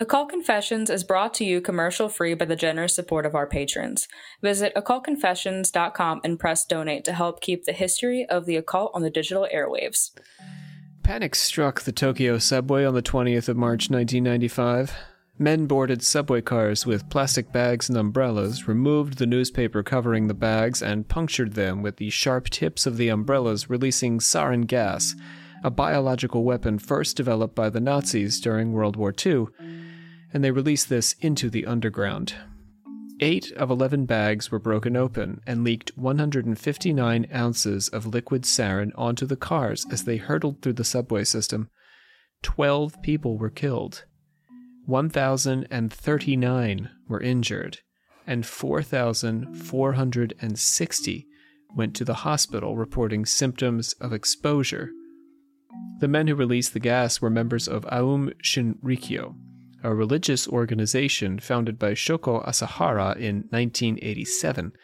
Occult Confessions is brought to you commercial free by the generous support of our patrons. Visit occultconfessions.com and press donate to help keep the history of the occult on the digital airwaves. Panic struck the Tokyo subway on the 20th of March 1995. Men boarded subway cars with plastic bags and umbrellas, removed the newspaper covering the bags, and punctured them with the sharp tips of the umbrellas, releasing sarin gas, a biological weapon first developed by the Nazis during World War II, and they released this into the underground. Eight of 11 bags were broken open and leaked 159 ounces of liquid sarin onto the cars as they hurtled through the subway system. Twelve people were killed. 1,039 were injured, and 4,460 went to the hospital reporting symptoms of exposure. The men who released the gas were members of Aum Shinrikyo, a religious organization founded by Shoko Asahara in 1987,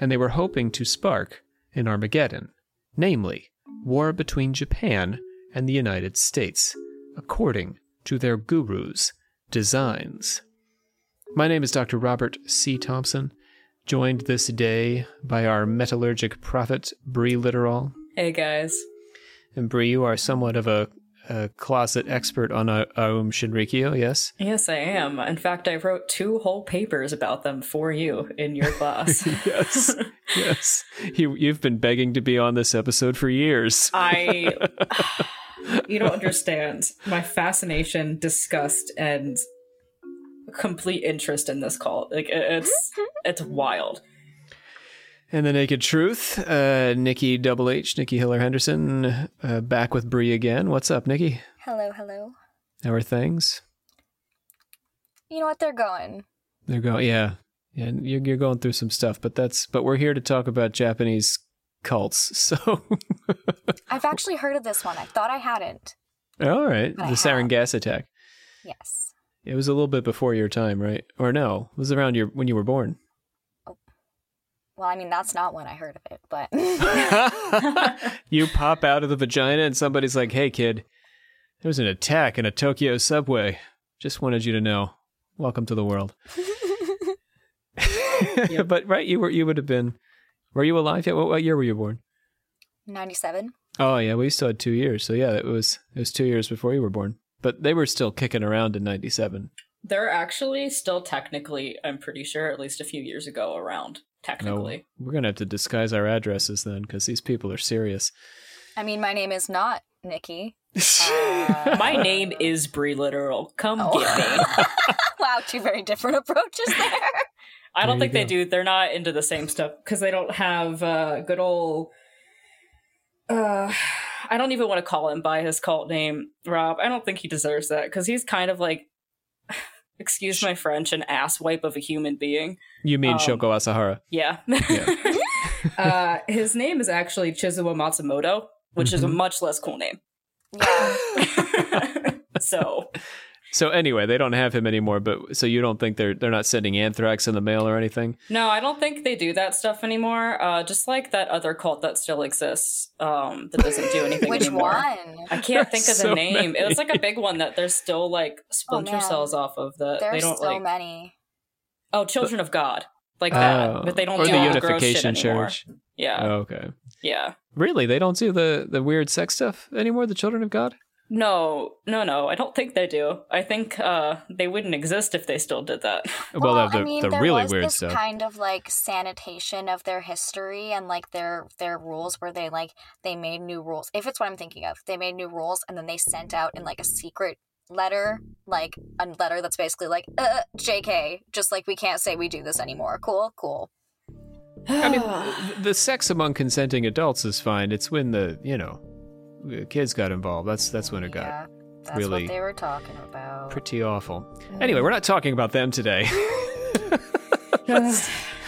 and they were hoping to spark an Armageddon, namely, war between Japan and the United States, according to their gurus' designs. My name is Dr. Robert C. Thompson, joined this day by our metallurgic prophet, Brie Literal. Hey guys. And Bree, you are somewhat of a, a closet expert on A- Aum Shinrikyo, yes? Yes, I am. In fact, I wrote two whole papers about them for you in your class. yes, yes. You, you've been begging to be on this episode for years. I. You don't understand my fascination, disgust, and complete interest in this cult. Like it's it's wild. And the Naked Truth, uh, Nikki Double H, Nikki Hiller Henderson, uh, back with Bree again. What's up, Nikki? Hello, hello. How are things? You know what? They're going. They're going, yeah, yeah. You're, you're going through some stuff, but that's but we're here to talk about Japanese cults. So, I've actually heard of this one. I thought I hadn't. all right, the sarin gas attack. Yes. It was a little bit before your time, right? Or no, it was around your when you were born. Well, I mean, that's not when I heard of it, but you pop out of the vagina and somebody's like, "Hey, kid, there was an attack in a Tokyo subway. Just wanted you to know. Welcome to the world." But right, you were you would have been. Were you alive yet? What, what year were you born? 97. Oh yeah, we still had two years. So yeah, it was it was two years before you were born. But they were still kicking around in '97. They're actually still technically, I'm pretty sure, at least a few years ago, around. No, Technically. we're gonna have to disguise our addresses then, because these people are serious. I mean, my name is not Nikki. Uh, My name is Brie Literal. Come Oh. get me. wow, two very different approaches there. I don't There think they do. They're not into the same stuff because they don't have uh, good old. Uh, I don't even want to call him by his cult name, Rob. I don't think he deserves that because he's kind of like, excuse my French, an ass wipe of a human being. You mean Um, Shoko Asahara? Yeah. Yeah. uh, his name is actually Chizuo Matsumoto, which is a Mhm. much less cool name. Yeah. so So anyway, they don't have him anymore. But so you don't think they're they're not sending anthrax in the mail or anything? no, I don't think they do that stuff anymore. Uh, just like that other cult that still exists, um, that doesn't do anything Which anymore. one? I can't think of the So name. It was like a big one that there's still like splinter man. cells off of that. They There's don't so like. many. Oh, Children of God, like that, Oh, but they don't or do the all the gross Unification shit anymore. Church. Yeah, Oh, okay. yeah. Really, they don't do the the weird sex stuff anymore. The Children of God. No, no, no. I don't think they do. I think uh, they wouldn't exist if they still did that. Well, Well, the, I mean, the there really was weird this stuff. kind of like sanitation of their history and like their their rules where they like they made new rules. If it's what I'm thinking of, they made new rules and then they sent out in like a secret letter, like a letter that's basically like, uh, "Jk," just like we can't say we do this anymore. Cool, cool. I mean, the sex among consenting adults is fine. It's when the you know the kids got involved. That's that's when it got yeah, that's really what they were talking about. pretty awful. Anyway, we're not talking about them today.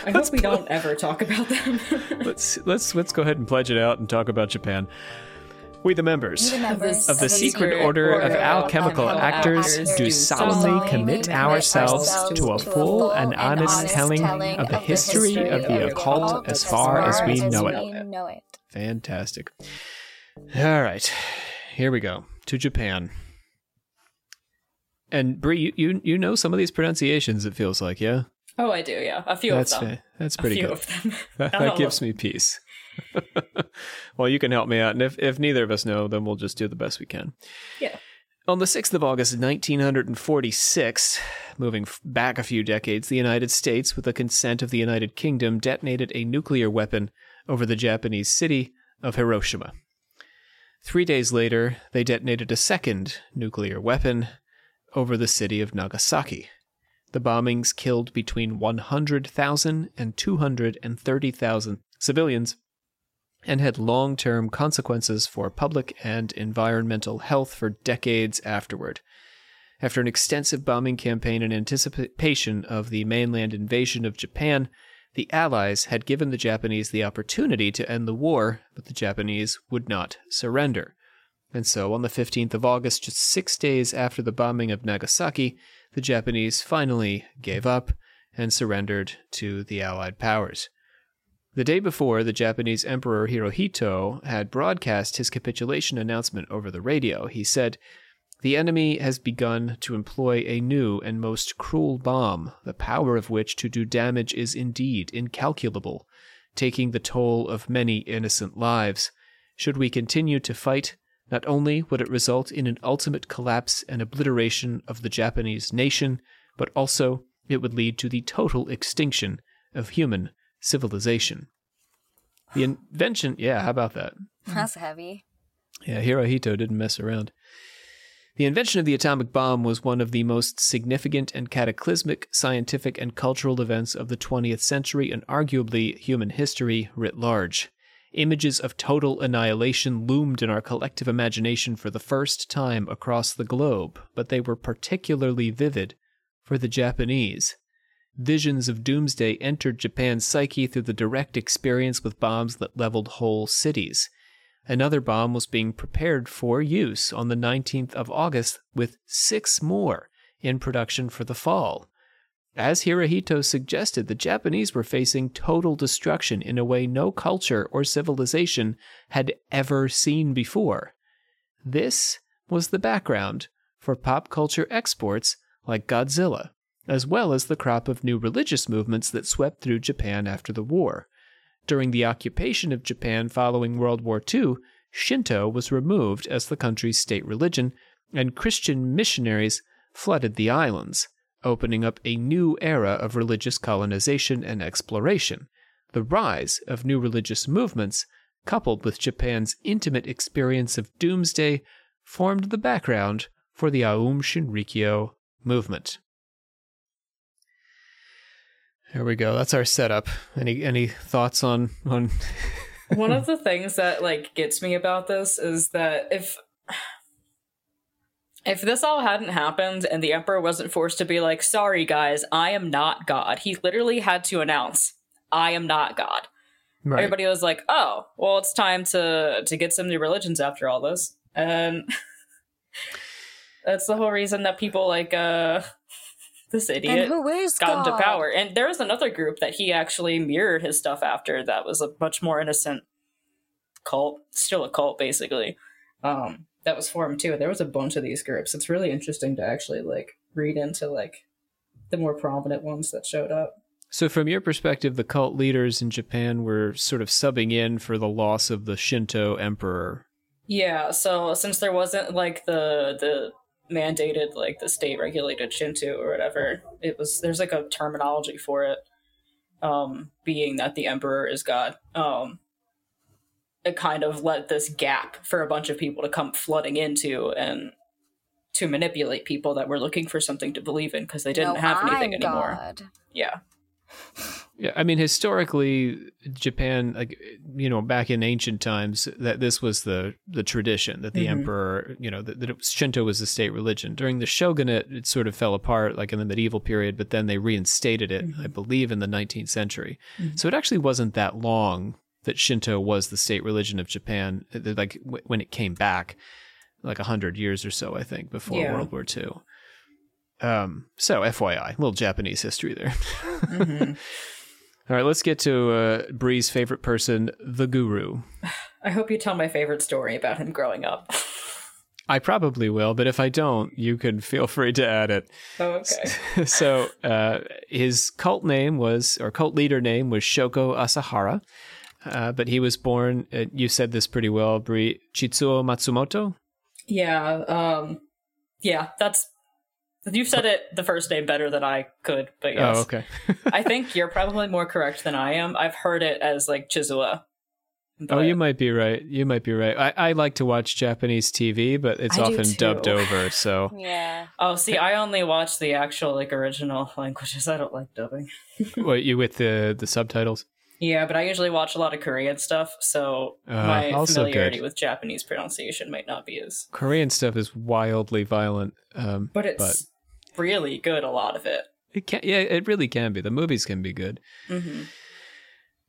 I hope we don't ever talk about them. let's let's let's go ahead and pledge it out and talk about Japan. We the members The members of the Secret Order of Alchemical Actors do solemnly commit ourselves to a full and honest telling of the history of the occult as far as we know it. know it. Fantastic. All right, here we go to Japan. And Brie, you, you you know some of these pronunciations. It feels like, yeah. Oh, I do. Yeah, a few That's of them. fa- that's A pretty few good. of them. That, that gives me peace. well, you can help me out, and if if neither of us know, then we'll just do the best we can. Yeah. On the 6th of August, 1946, moving f- back a few decades, the United States, with the consent of the United Kingdom, detonated a nuclear weapon over the Japanese city of Hiroshima. Three days later, they detonated a second nuclear weapon over the city of Nagasaki. The bombings killed between 100,000 and 230,000 civilians and had long term consequences for public and environmental health for decades afterward. After an extensive bombing campaign in anticipation of the mainland invasion of Japan, the Allies had given the Japanese the opportunity to end the war, but the Japanese would not surrender. And so, on the 15th of August, just six days after the bombing of Nagasaki, the Japanese finally gave up and surrendered to the Allied powers. The day before, the Japanese Emperor Hirohito had broadcast his capitulation announcement over the radio. He said, The enemy has begun to employ a new and most cruel bomb, the power of which to do damage is indeed incalculable, taking the toll of many innocent lives. Should we continue to fight, not only would it result in an ultimate collapse and obliteration of the Japanese nation, but also it would lead to the total extinction of human civilization. The invention, yeah, how about that? That's heavy. Yeah, Hirohito didn't mess around. The invention of the atomic bomb was one of the most significant and cataclysmic scientific and cultural events of the 20th century and arguably human history writ large. Images of total annihilation loomed in our collective imagination for the first time across the globe, but they were particularly vivid for the Japanese. Visions of doomsday entered Japan's psyche through the direct experience with bombs that leveled whole cities. Another bomb was being prepared for use on the 19th of August, with six more in production for the fall. As Hirohito suggested, the Japanese were facing total destruction in a way no culture or civilization had ever seen before. This was the background for pop culture exports like Godzilla, as well as the crop of new religious movements that swept through Japan after the war. During the occupation of Japan following World War II, Shinto was removed as the country's state religion, and Christian missionaries flooded the islands, opening up a new era of religious colonization and exploration. The rise of new religious movements, coupled with Japan's intimate experience of doomsday, formed the background for the Aum Shinrikyo movement. There we go. That's our setup. Any any thoughts on on One of the things that like gets me about this is that if if this all hadn't happened and the emperor wasn't forced to be like, "Sorry guys, I am not God." He literally had to announce, "I am not God." right. Everybody was like, "Oh, well, it's time to to get some new religions after all this." And that's the whole reason that people like uh this And idiot who is got God? into power. And there was another group that he actually mirrored his stuff after that was a much more innocent cult, still a cult basically. Um that was formed too. There was a bunch of these groups. It's really interesting to actually like read into like the more prominent ones that showed up. So, from your perspective, the cult leaders in Japan were sort of subbing in for the loss of the Shinto emperor. Yeah, so since there wasn't like the the mandated like the state regulated Shinto or whatever, it was there's like a terminology for it. Um being that the emperor is God. Um it kind of let this gap for a bunch of people to come flooding into and to manipulate people that were looking for something to believe in because they didn't No, have anything I'm anymore. God. Yeah. Yeah, I mean, historically, Japan, like you know, back in ancient times, that this was the the tradition that the Mhm. emperor, you know, that, that it was, Shinto was the state religion. During the shogunate, it sort of fell apart, like in the medieval period, but then they reinstated it, I believe, in the 19th century. Mhm. So it actually wasn't that long that Shinto was the state religion of Japan. uh, Like w- when it came back, like a hundred years or so, I think, before Yeah. World War II. Um, so FYI, little Japanese history there. Mhm. All right, let's get to uh, Bree's favorite person, the Guru. I hope you tell my favorite story about him growing up. I probably will, but if I don't, you can feel free to add it. Oh, okay. so uh, his cult name was, or cult leader name was Shoko Asahara, uh, but he was born. Uh, you said this pretty well, Brie Chitsuo Matsumoto. Yeah, um, yeah, that's you've said it the first name better than I could, but yes. Oh, okay. I think you're probably more correct than I am. I've heard it as like Chizua. oh, you might be right. You might be right. I, I like to watch Japanese TV, but it's I often dubbed over. So Yeah. Oh, see, I only watch the actual like original languages. I don't like dubbing. what you with the the subtitles? Yeah, but I usually watch a lot of Korean stuff, so Uh, my also familiarity good. with Japanese pronunciation might not be as. Korean stuff is wildly violent. Um, But it's really good. A lot of it. it can yeah, it really can be. The movies can be good. hmm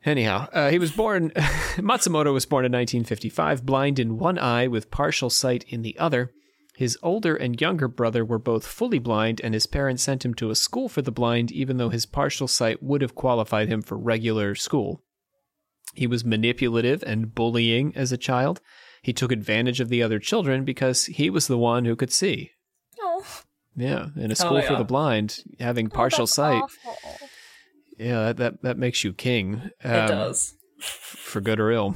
Anyhow, uh, he was born. Matsumoto was born in 1955, blind in one eye with partial sight in the other. His older and younger brother were both fully blind, and his parents sent him to a school for the blind, even though his partial sight would have qualified him for regular school. He was manipulative and bullying as a child. He took advantage of the other children because he was the one who could see. Oh, Yeah, in a school for yeah. the blind, having partial oh, sight. awful. Yeah, that, that that makes you king. It Um, does. for good or ill.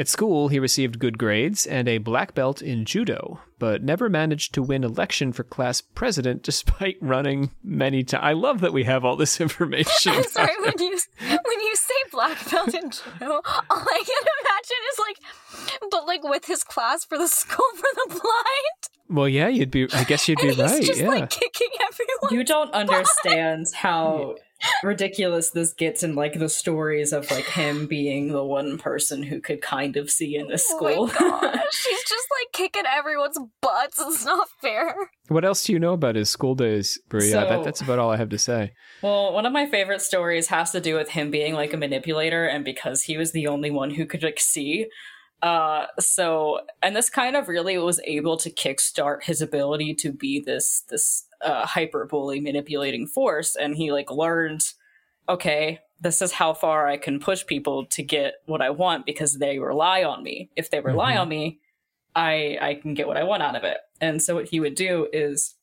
At school, he received good grades and a black belt in judo, but never managed to win election for class president despite running many times. I love that we have all this information. I'm sorry when you when you say black belt in judo, all I can imagine is like, but like with his class for the school for the blind, well, yeah, you'd be. I guess you'd be and he's right. just Yeah. like kicking everyone. You don't understand how ridiculous this gets in like the stories of like him being the one person who could kind of see in this Oh my school. gosh, he's just like kicking everyone's butts. It's not fair. what else do you know about his school days, Bria? So- that, that's about all I have to say. Well, one of my favorite stories has to do with him being like a manipulator, and because he was the only one who could like see. Uh, so, and this kind of really was able to kickstart his ability to be this this uh, hyper bully manipulating force, and he like learned, okay, this is how far I can push people to get what I want because they rely on me. If they rely Mhm. on me, I I can get what I want out of it. And so, what he would do is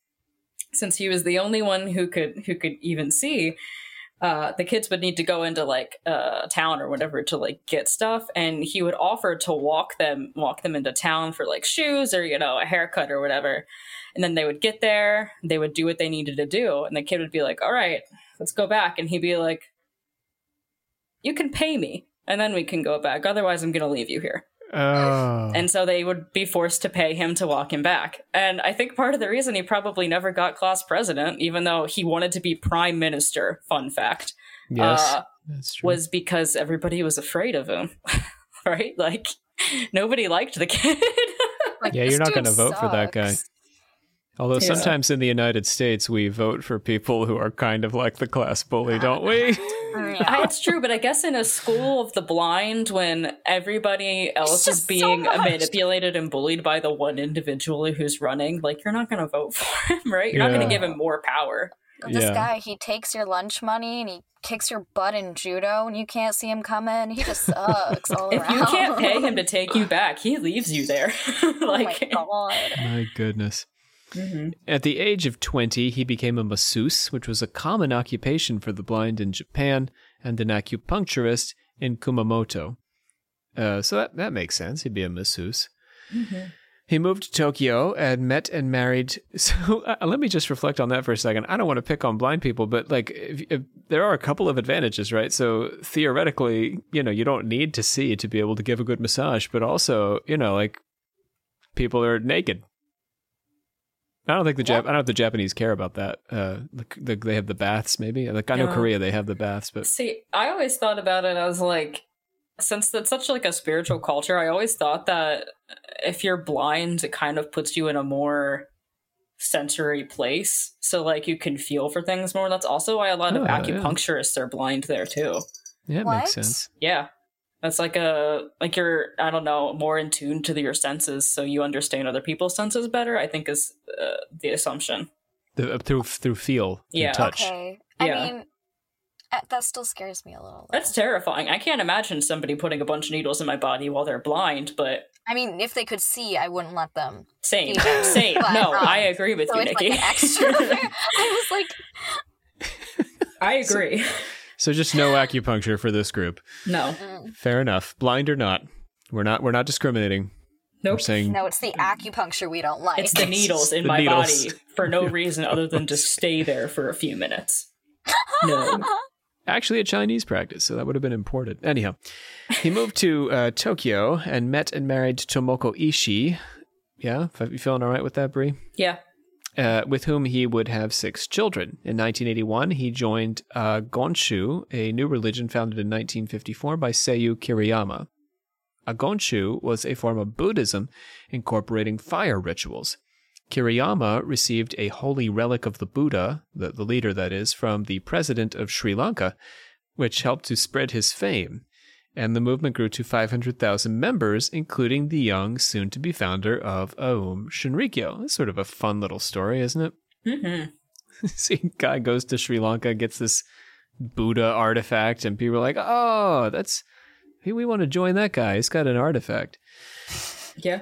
since he was the only one who could who could even see uh, the kids would need to go into like uh, town or whatever to like get stuff and he would offer to walk them walk them into town for like shoes or you know a haircut or whatever. And then they would get there they would do what they needed to do and the kid would be like all right let's go back and he'd be like you can pay me and then we can go back otherwise i'm gonna leave you here Oh, and so they would be forced to pay him to walk him back. And I think part of the reason he probably never got class president, even though he wanted to be prime minister, fun fact, yes, uh, that's true. was because everybody was afraid of him. right? Like nobody liked the kid. Like, Yeah, you're not gonna vote for that guy. Although Yeah. sometimes in the United States we vote for people who are kind of like the class bully, don't we? Yeah. it's true, but I guess in a school of the blind, when everybody else is just so being manipulated and bullied by the one individual who's running, like you're not going to vote for him, right? You're not going to give him more power. This Yeah. guy, he takes your lunch money and he kicks your butt in judo, and you can't see him coming. He just sucks all If around. you can't pay him to take you back, he leaves you there. like, oh my god. My goodness. Mhm. At the age of 20, he became a masseuse, which was a common occupation for the blind in Japan, and an acupuncturist in Kumamoto. Uh, so that, that makes sense. He'd be a masseuse. He moved to Tokyo and met and married. So uh, let me just reflect on that for a second. I don't want to pick on blind people, but like if, if, there are a couple of advantages, right? So theoretically, you know, you don't need to see to be able to give a good massage, but also, you know, like people are naked. I don't think the Jap- I don't know if the Japanese care about that. Uh, like the, they have the baths, maybe. Like I know Yeah. Korea, they have the baths, but See, I always thought about it as like, since it's such like a spiritual culture, I always thought that if you're blind, it kind of puts you in a more sensory place. So like you can feel for things more. That's also why a lot of Oh, yeah. acupuncturists are blind there too. yeah, it What? makes sense. Yeah. That's like a like you're I don't know more in tune to the, your senses, so you understand other people's senses better. I think is uh, the assumption. The, uh, through through feel, through Yeah. touch. Okay. I Yeah. mean, uh, that still scares me a little. That's terrifying. I can't imagine somebody putting a bunch of needles in my body while they're blind, but I mean, if they could see, I wouldn't let them. same. Yeah. Same. But, No, um, I agree with So you, it's Nikki. like an extra. I was like, I agree. So just no acupuncture for this group. No. Fair enough. Blind or not, we're not we're not discriminating. We're Nope. saying no, it's the acupuncture we don't like. It's the needles in The my needles. body for no reason other than to stay there for a few minutes. No. actually a Chinese practice, so that would have been imported. Anyhow, he moved to uh, Tokyo and met and married Tomoko Ishii. Yeah, you feeling all right with that, Brie? Yeah. Uh, with whom he would have six children. In 1981, he joined uh, Gonshu, a new religion founded in 1954 by Seiyu Kiriyama. Agonshu was a form of Buddhism incorporating fire rituals. Kiriyama received a holy relic of the Buddha, the, the leader that is, from the president of Sri Lanka, which helped to spread his fame. And the movement grew to 500,000 members, including the young, soon to be founder of Aum Shinrikyo. It's sort of a fun little story, isn't it? Mm-hmm. See, guy goes to Sri Lanka, gets this Buddha artifact, and people are like, oh, that's. Hey, we want to join that guy. He's got an artifact. Yeah.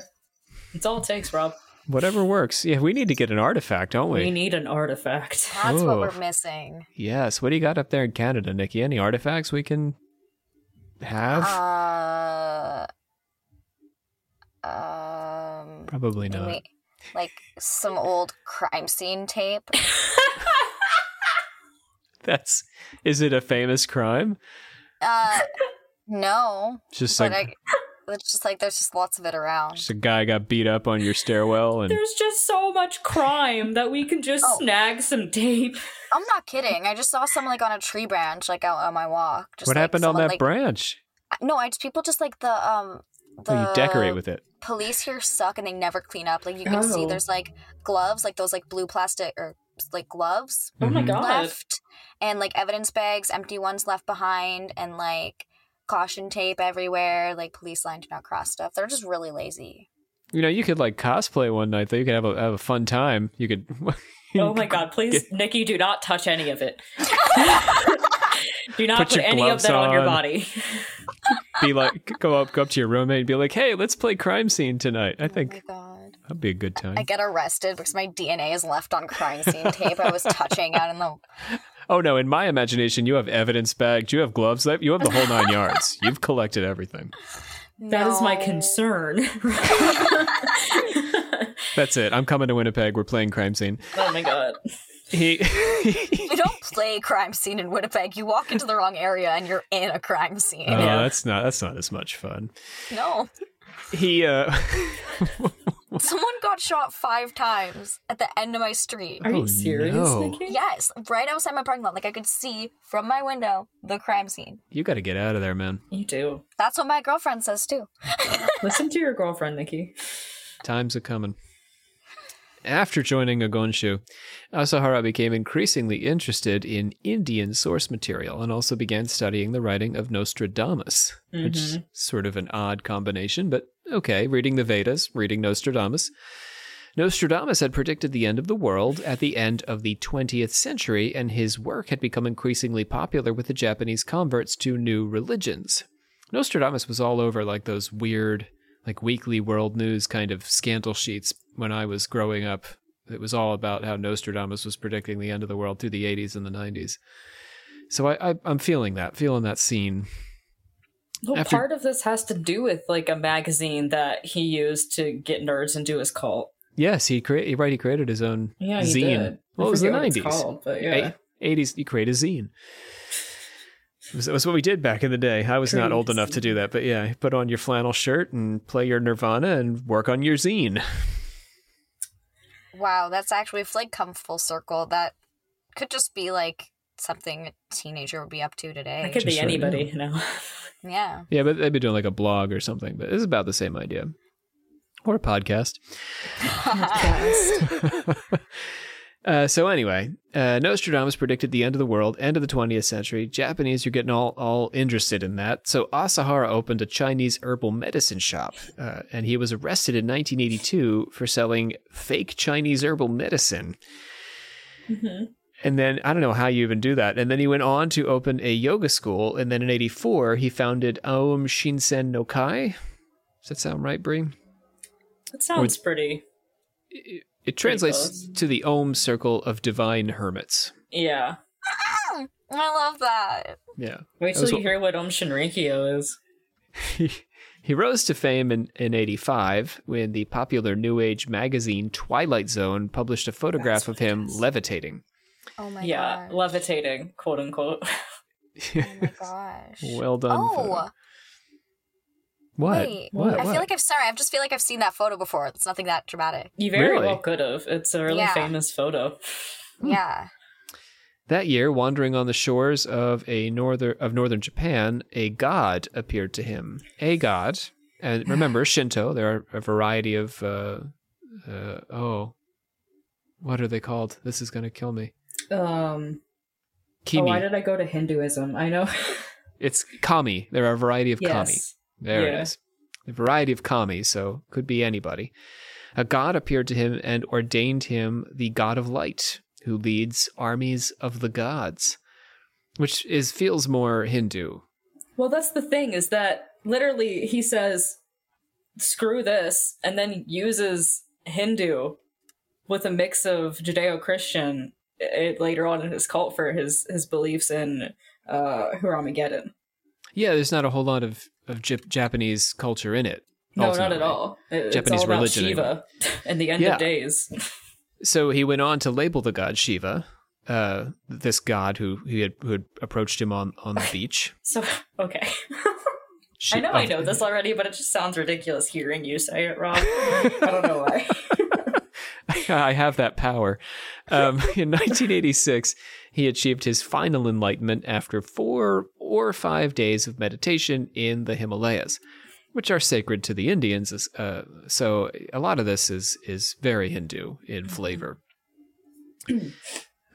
It's all it takes, Rob. Whatever works. Yeah, we need to get an artifact, don't we? We need an artifact. That's what Oh. we're missing. yes. What do you got up there in Canada, Nikki? Any artifacts we can have? Uh, um, Probably not. wait, like some old crime scene tape. That's. Is it a famous crime? Uh, no, It's just like I, it's just like there's just lots of it around. just a guy got beat up on your stairwell, and There's just so much crime that we can just Oh. snag some tape. I'm not kidding. I just saw someone like on a tree branch, like out on my walk. Just, what like, happened on that like, branch? No, I just people just like the um the Oh, you decorate with it. police here suck and they never clean up. Like you can see Oh. there's like gloves, like those like blue plastic or like gloves Oh my Mhm. god. left and like evidence bags, empty ones left behind and like caution tape everywhere, like police line do not cross stuff. They're just really lazy. You know, you could like cosplay one night though. You could have a have a fun time. You could. Oh my god, please, Nikki, do not touch any of it. do not Put put, any of that on. your body. be like go up go up to your roommate and be like, "Hey, let's play crime scene tonight." I Oh think my god. that'd be a good time. I get arrested because my DNA is left on crime scene tape I was touching out in the oh no, in my imagination, you have evidence bags, you have gloves, that you have the whole nine yards. You've collected everything. That is my concern. That's it. I'm coming to Winnipeg. We're playing crime scene. oh my god. He You don't play crime scene in Winnipeg. You walk into the wrong area and you're in a crime scene. Oh, Yeah. that's not that's not as much fun. No. He uh Someone got shot five times at the end of my street. Are Oh, you serious, no. Yes, right outside my parking lot. Like I could see from my window the crime scene. you got to get out of there, man. You do. That's what my girlfriend says too. Listen to your girlfriend, Nikki. Times are coming. After joining Agonshu, Asahara became increasingly interested in Indian source material and also began studying the writing of Nostradamus, which is sort of an odd combination, but okay, reading the Vedas, reading Nostradamus. Nostradamus had predicted the end of the world at the end of the 20th century, and his work had become increasingly popular with the Japanese converts to new religions. Nostradamus was all over like those weird, like weekly world news kind of scandal sheets when I was growing up. It was all about how Nostradamus was predicting the end of the world through the 80s and the 90s. So I, I, I'm feeling that, feeling that scene. Well, After- part of this has to do with like a magazine that he used to get nerds into his cult. Yes, he created. Right, he created his own Yeah, zine. did. Well, it was the forget what it's 90s. called, but yeah. Eight- 80s, you create a zine. It was, it was what we did back in the day. I was not old enough to do that, but yeah, put on your flannel shirt and play your Nirvana and work on your zine. Wow, that's actually if like come full circle. That could just be like something a teenager would be up to today. That could Just be anybody, you know. yeah. Yeah, but they'd be doing like a blog or something, but it's about the same idea. Or a podcast. podcast. Uh, so anyway, uh, Nostradamus predicted the end of the world, end of the 20th century. Japanese are getting all, all interested in that. So Asahara opened a Chinese herbal medicine shop, uh, and he was arrested in 1982 for selling fake Chinese herbal medicine. And then I don't know how you even do that. And then he went on to open a yoga school. And then in 84, he founded Aum Shinsen no Kai. Does that sound right, Bree? That sounds pretty. It, it translates to the Om Circle of Divine Hermits. Yeah. I love that. Yeah. Wait till you what- hear what Aum Shinrikyo is. He, he rose to fame in, in 85 when the popular New Age magazine Twilight Zone published a photograph That's of him levitating. Oh my god. yeah, gosh. levitating, quote unquote. Oh my gosh. well done. Oh, photo. What? wait. What? I What? feel like I've sorry. I just feel like I've seen that photo before. It's nothing that dramatic. You very Really? well could have. It's a really Yeah. famous photo. Yeah. That year, wandering on the shores of a northern of northern Japan, a god appeared to him. A god, and remember Shinto. There are a variety of uh, uh, oh, what are they called? This is gonna kill me. Um, Kimi. oh, why did I go to Hinduism? I know. it's kami. There are a variety of kami. There it Yeah. is. A variety of kami, so could be anybody. A god appeared to him and ordained him the god of light, who leads armies of the gods, which is feels more Hindu. Well, that's the thing is that literally he says, "Screw this," and then uses Hindu with a mix of Judeo-Christian it, later on in his cult for his his beliefs in uh Huramageddon. Yeah, there's not a whole lot of of Jap- Japanese culture in it. No, not at all. It- Japanese all about religion, Shiva and the end Yeah. of days. So he went on to label the god Shiva, uh, this god who who had, who had approached him on on the beach. So okay. Shi- I know I know this already, but it just sounds ridiculous hearing you say it, Rob. I don't know why. I have that power. Um, in 1986, he achieved his final enlightenment after four or five days of meditation in the Himalayas, which are sacred to the Indians. Uh, so a lot of this is is very Hindu in flavor. All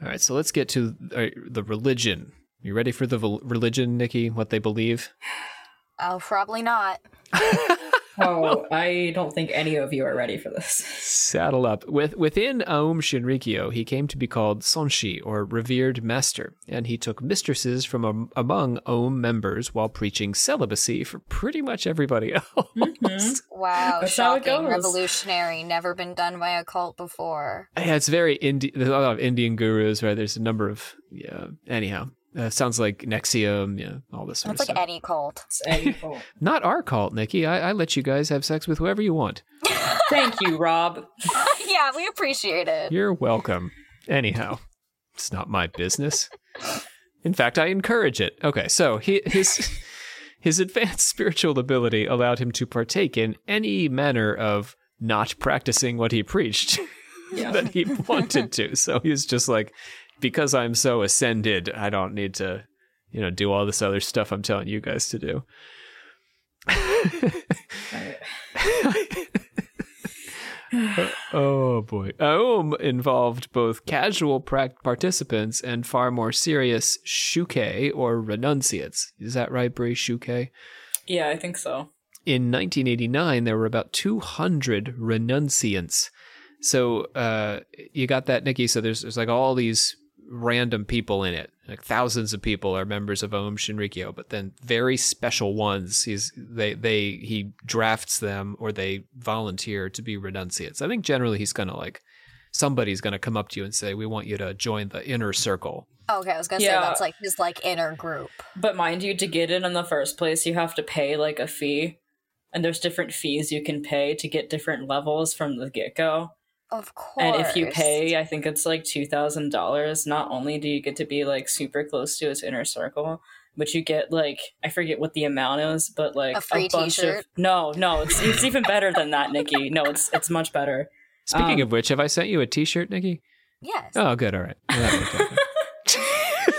right, so let's get to uh, the religion. You ready for the religion, Nikki? What they believe? Oh, probably not. Oh, I don't think any of you are ready for this. Saddle up. With within Aum Shinrikyo, he came to be called Sonshi, or revered master, and he took mistresses from am- among Aum members while preaching celibacy for pretty much everybody else. Mm-hmm. Wow, That's how it shocking, goes. revolutionary, never been done by a cult before. Yeah, it's very Indian. There's a lot of Indian gurus, right? There's a number of yeah. Anyhow, uh, sounds like NXIVM, yeah, all this sort It's of like stuff. any cult. It's any fault. Not our cult, Nikki. I-, I let you guys have sex with whoever you want. Thank you, Rob. yeah, we appreciate it. You're welcome. Anyhow, it's not my business. In fact, I encourage it. Okay, so he, his his advanced spiritual ability allowed him to partake in any manner of not practicing what he preached Yeah. that he wanted to. So he's just like, because I'm so ascended, I don't need to, you know, do all this other stuff I'm telling you guys to do. oh boy. Aum involved both casual prac participants and far more serious shuke or renunciates. Is that right, Brie? Shuke? Yeah, I think so. In 1989, there were about 200 renunciants. So uh, you got that, Nikki. So there's there's like all these random people in it. Like thousands of people are members of Aum Shinrikyo, but then very special ones. He's they they he drafts them or they volunteer to be renunciates. I think generally he's gonna like somebody's gonna come up to you and say, "We want you to join the inner circle." Oh, okay, I was gonna Yeah. say that's like his like inner group. But mind you, to get in in the first place, you have to pay like a fee. And there's different fees you can pay to get different levels from the get go. Of course. And if you pay, I think it's like two thousand dollars. Not only do you get to be like super close to his inner circle, but you get like I forget what the amount is, but like A free bunch t-shirt? of no, no, it's it's even better than that, Nikki. No, it's it's much better. Speaking Um, of which, have I sent you a T-shirt, Nikki? yes. Oh, good. All right. Well, that worked out.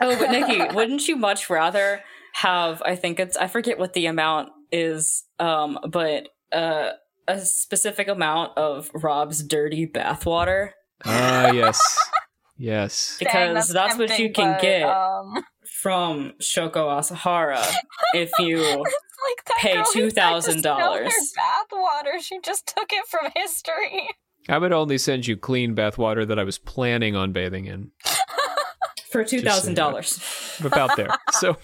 Oh, but Nikki, wouldn't you much rather have? I think it's I forget what the amount is, um, but uh, a specific amount of Rob's dirty bathwater Ah, yes, yes. Dang, because that's, what you can but, get Um, from Shoko Asahara if you. like Pay girl who tried to $2,000. spill her Bathwater. She just took it from history. I would only send you clean bathwater that I was planning on bathing in. For two thousand dollars. About there. So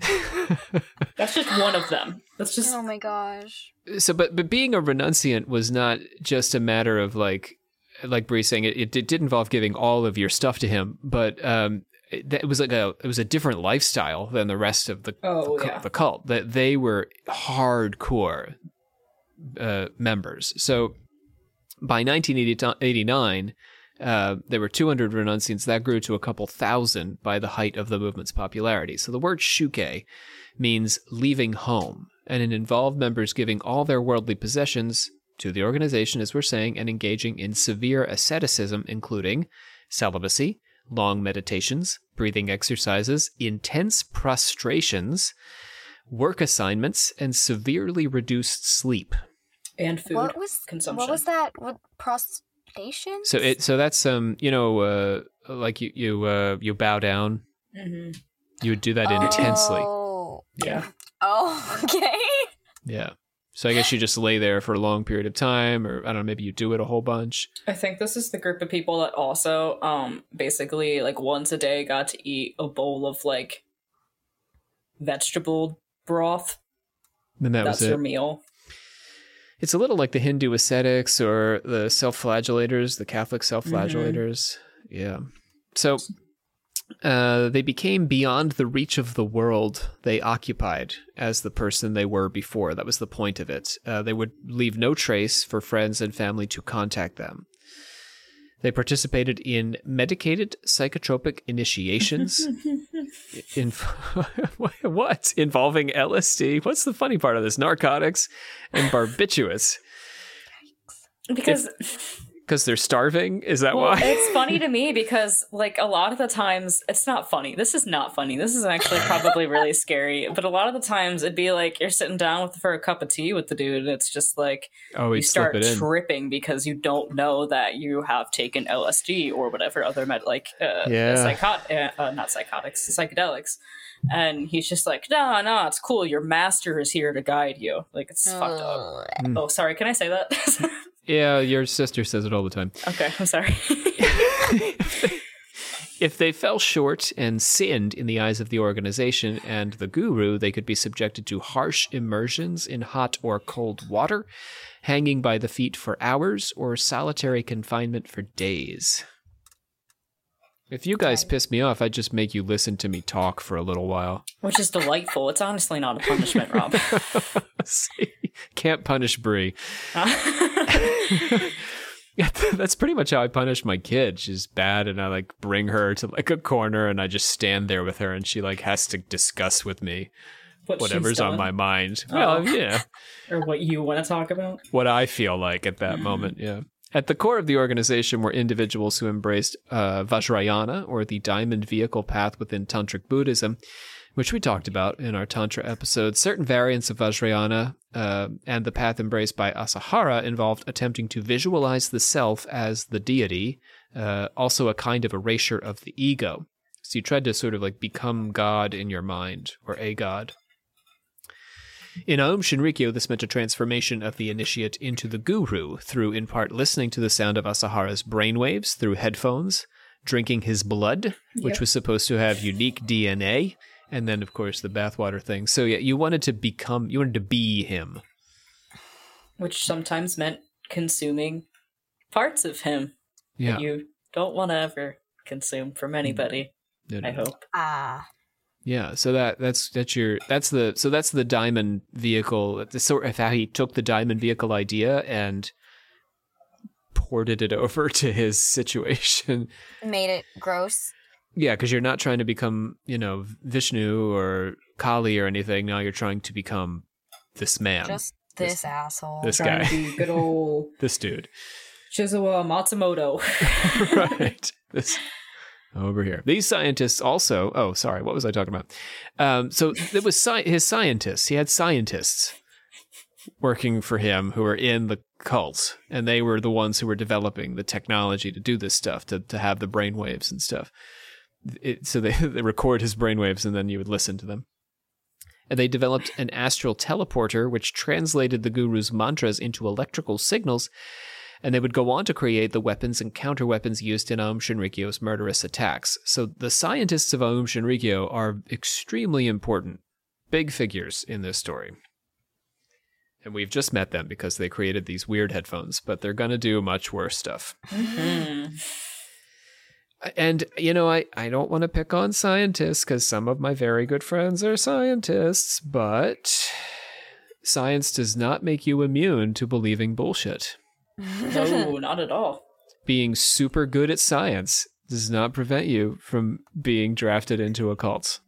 That's just one of them. That's just Oh my gosh. so but but being a renunciant was not just a matter of like like Bree saying it, it did, did involve giving all of your stuff to him, but um it, it was like a it was a different lifestyle than the rest of the Oh, the, cult, yeah. the cult that they were hardcore uh, members. So by 1989, uh, there were 200 renunciants. That grew to a couple thousand by the height of the movement's popularity. So the word shuke means leaving home, and it involved members giving all their worldly possessions to the organization, as we're saying, and engaging in severe asceticism, including celibacy, long meditations, breathing exercises, intense prostrations, work assignments, and severely reduced sleep. and food What was consumption. What was that? What prostration? So it so that's um you know uh like you you uh you bow down. hmm You would do that intensely. Oh. Yeah. Oh, okay. Yeah. So I guess you just lay there for a long period of time, or I don't know, maybe you do it a whole bunch. I think this is the group of people that also um basically like once a day got to eat a bowl of like vegetable broth. Then that That's was their it. meal. It's a little like the Hindu ascetics or the self-flagellators, the Catholic self-flagellators. Yeah. So uh, they became beyond the reach of the world they occupied as the person they were before. That was the point of it. Uh, they would leave no trace for friends and family to contact them. They participated in medicated psychotropic initiations. in what involving LSD? What's the funny part of this? Narcotics and barbiturates Because because they're starving. Is that well, why? it's funny to me because like a lot of the times it's not funny. This is not funny. This is actually probably really scary. But a lot of the times it'd be like you're sitting down with for a cup of tea with the dude, and it's just like oh, you start tripping because you don't know that you have taken LSD or whatever other med like uh, Yeah. psychot uh, uh, not psychotics psychedelics. And he's just like, no, no, it's cool. Your master is here to guide you. Like it's fucked up. Ugh. Oh, sorry. Can I say that? yeah, your sister says it all the time. okay, I'm sorry. If they fell short and sinned in the eyes of the organization and the guru, they could be subjected to harsh immersions in hot or cold water, hanging by the feet for hours, or solitary confinement for days. If you guys piss me off, I'd just make you listen to me talk for a little while. Which is delightful. It's honestly not a punishment, Rob. See? Can't punish Brie. That's pretty much how I punish my kid. She's bad, and I like bring her to like a corner, and I just stand there with her, and she like has to discuss with me What whatever's on my mind. Oh. Well, yeah, or what you want to talk about. what I feel like at that mm-hmm. moment. Yeah. At the core of the organization were individuals who embraced uh, Vajrayana, or the diamond vehicle path within Tantric Buddhism, which we talked about in our Tantra episode. Certain variants of Vajrayana uh, and the path embraced by Asahara involved attempting to visualize the self as the deity, uh, also a kind of erasure of the ego. So you tried to sort of like become God in your mind, or a God. In Aum Shinrikyo, this meant a transformation of the initiate into the guru through, in part, listening to the sound of Asahara's brainwaves through headphones, drinking his blood, which Yep. was supposed to have unique DNA, and then, of course, the bathwater thing. So, yeah, you wanted to become, you wanted to be him. Which sometimes meant consuming parts of him Yeah. that you don't want to ever consume from anybody. No, no, I no. hope. Ah. Yeah, so that that's that's your that's the so that's the diamond vehicle. That's sort of how he took the diamond vehicle idea and ported it over to his situation. Made it gross. Yeah, because you're not trying to become, you know, Vishnu or Kali or anything. Now you're trying to become this man, Just this- this, asshole. this Trying guy. to be good old this dude. Shizuo Matsumoto. right. This over here. These scientists also. Oh, sorry. What was I talking about? Um, so it was sci- his scientists. He had scientists working for him who were in the cult, and they were the ones who were developing the technology to do this stuff, to to have the brainwaves and stuff. It, so they they record his brainwaves, and then you would listen to them. And they developed an astral teleporter, which translated the guru's mantras into electrical signals and they would go on to create the weapons and counterweapons used in Aum Shinrikyo's murderous attacks. So the scientists of Aum Shinrikyo are extremely important, big figures in this story. And we've just met them because they created these weird headphones, but they're going to do much worse stuff. Mhm. And, you know, I, I don't want to pick on scientists because some of my very good friends are scientists, but science does not make you immune to believing bullshit. No, not at all. Being super good at science does not prevent you from being drafted into a cult.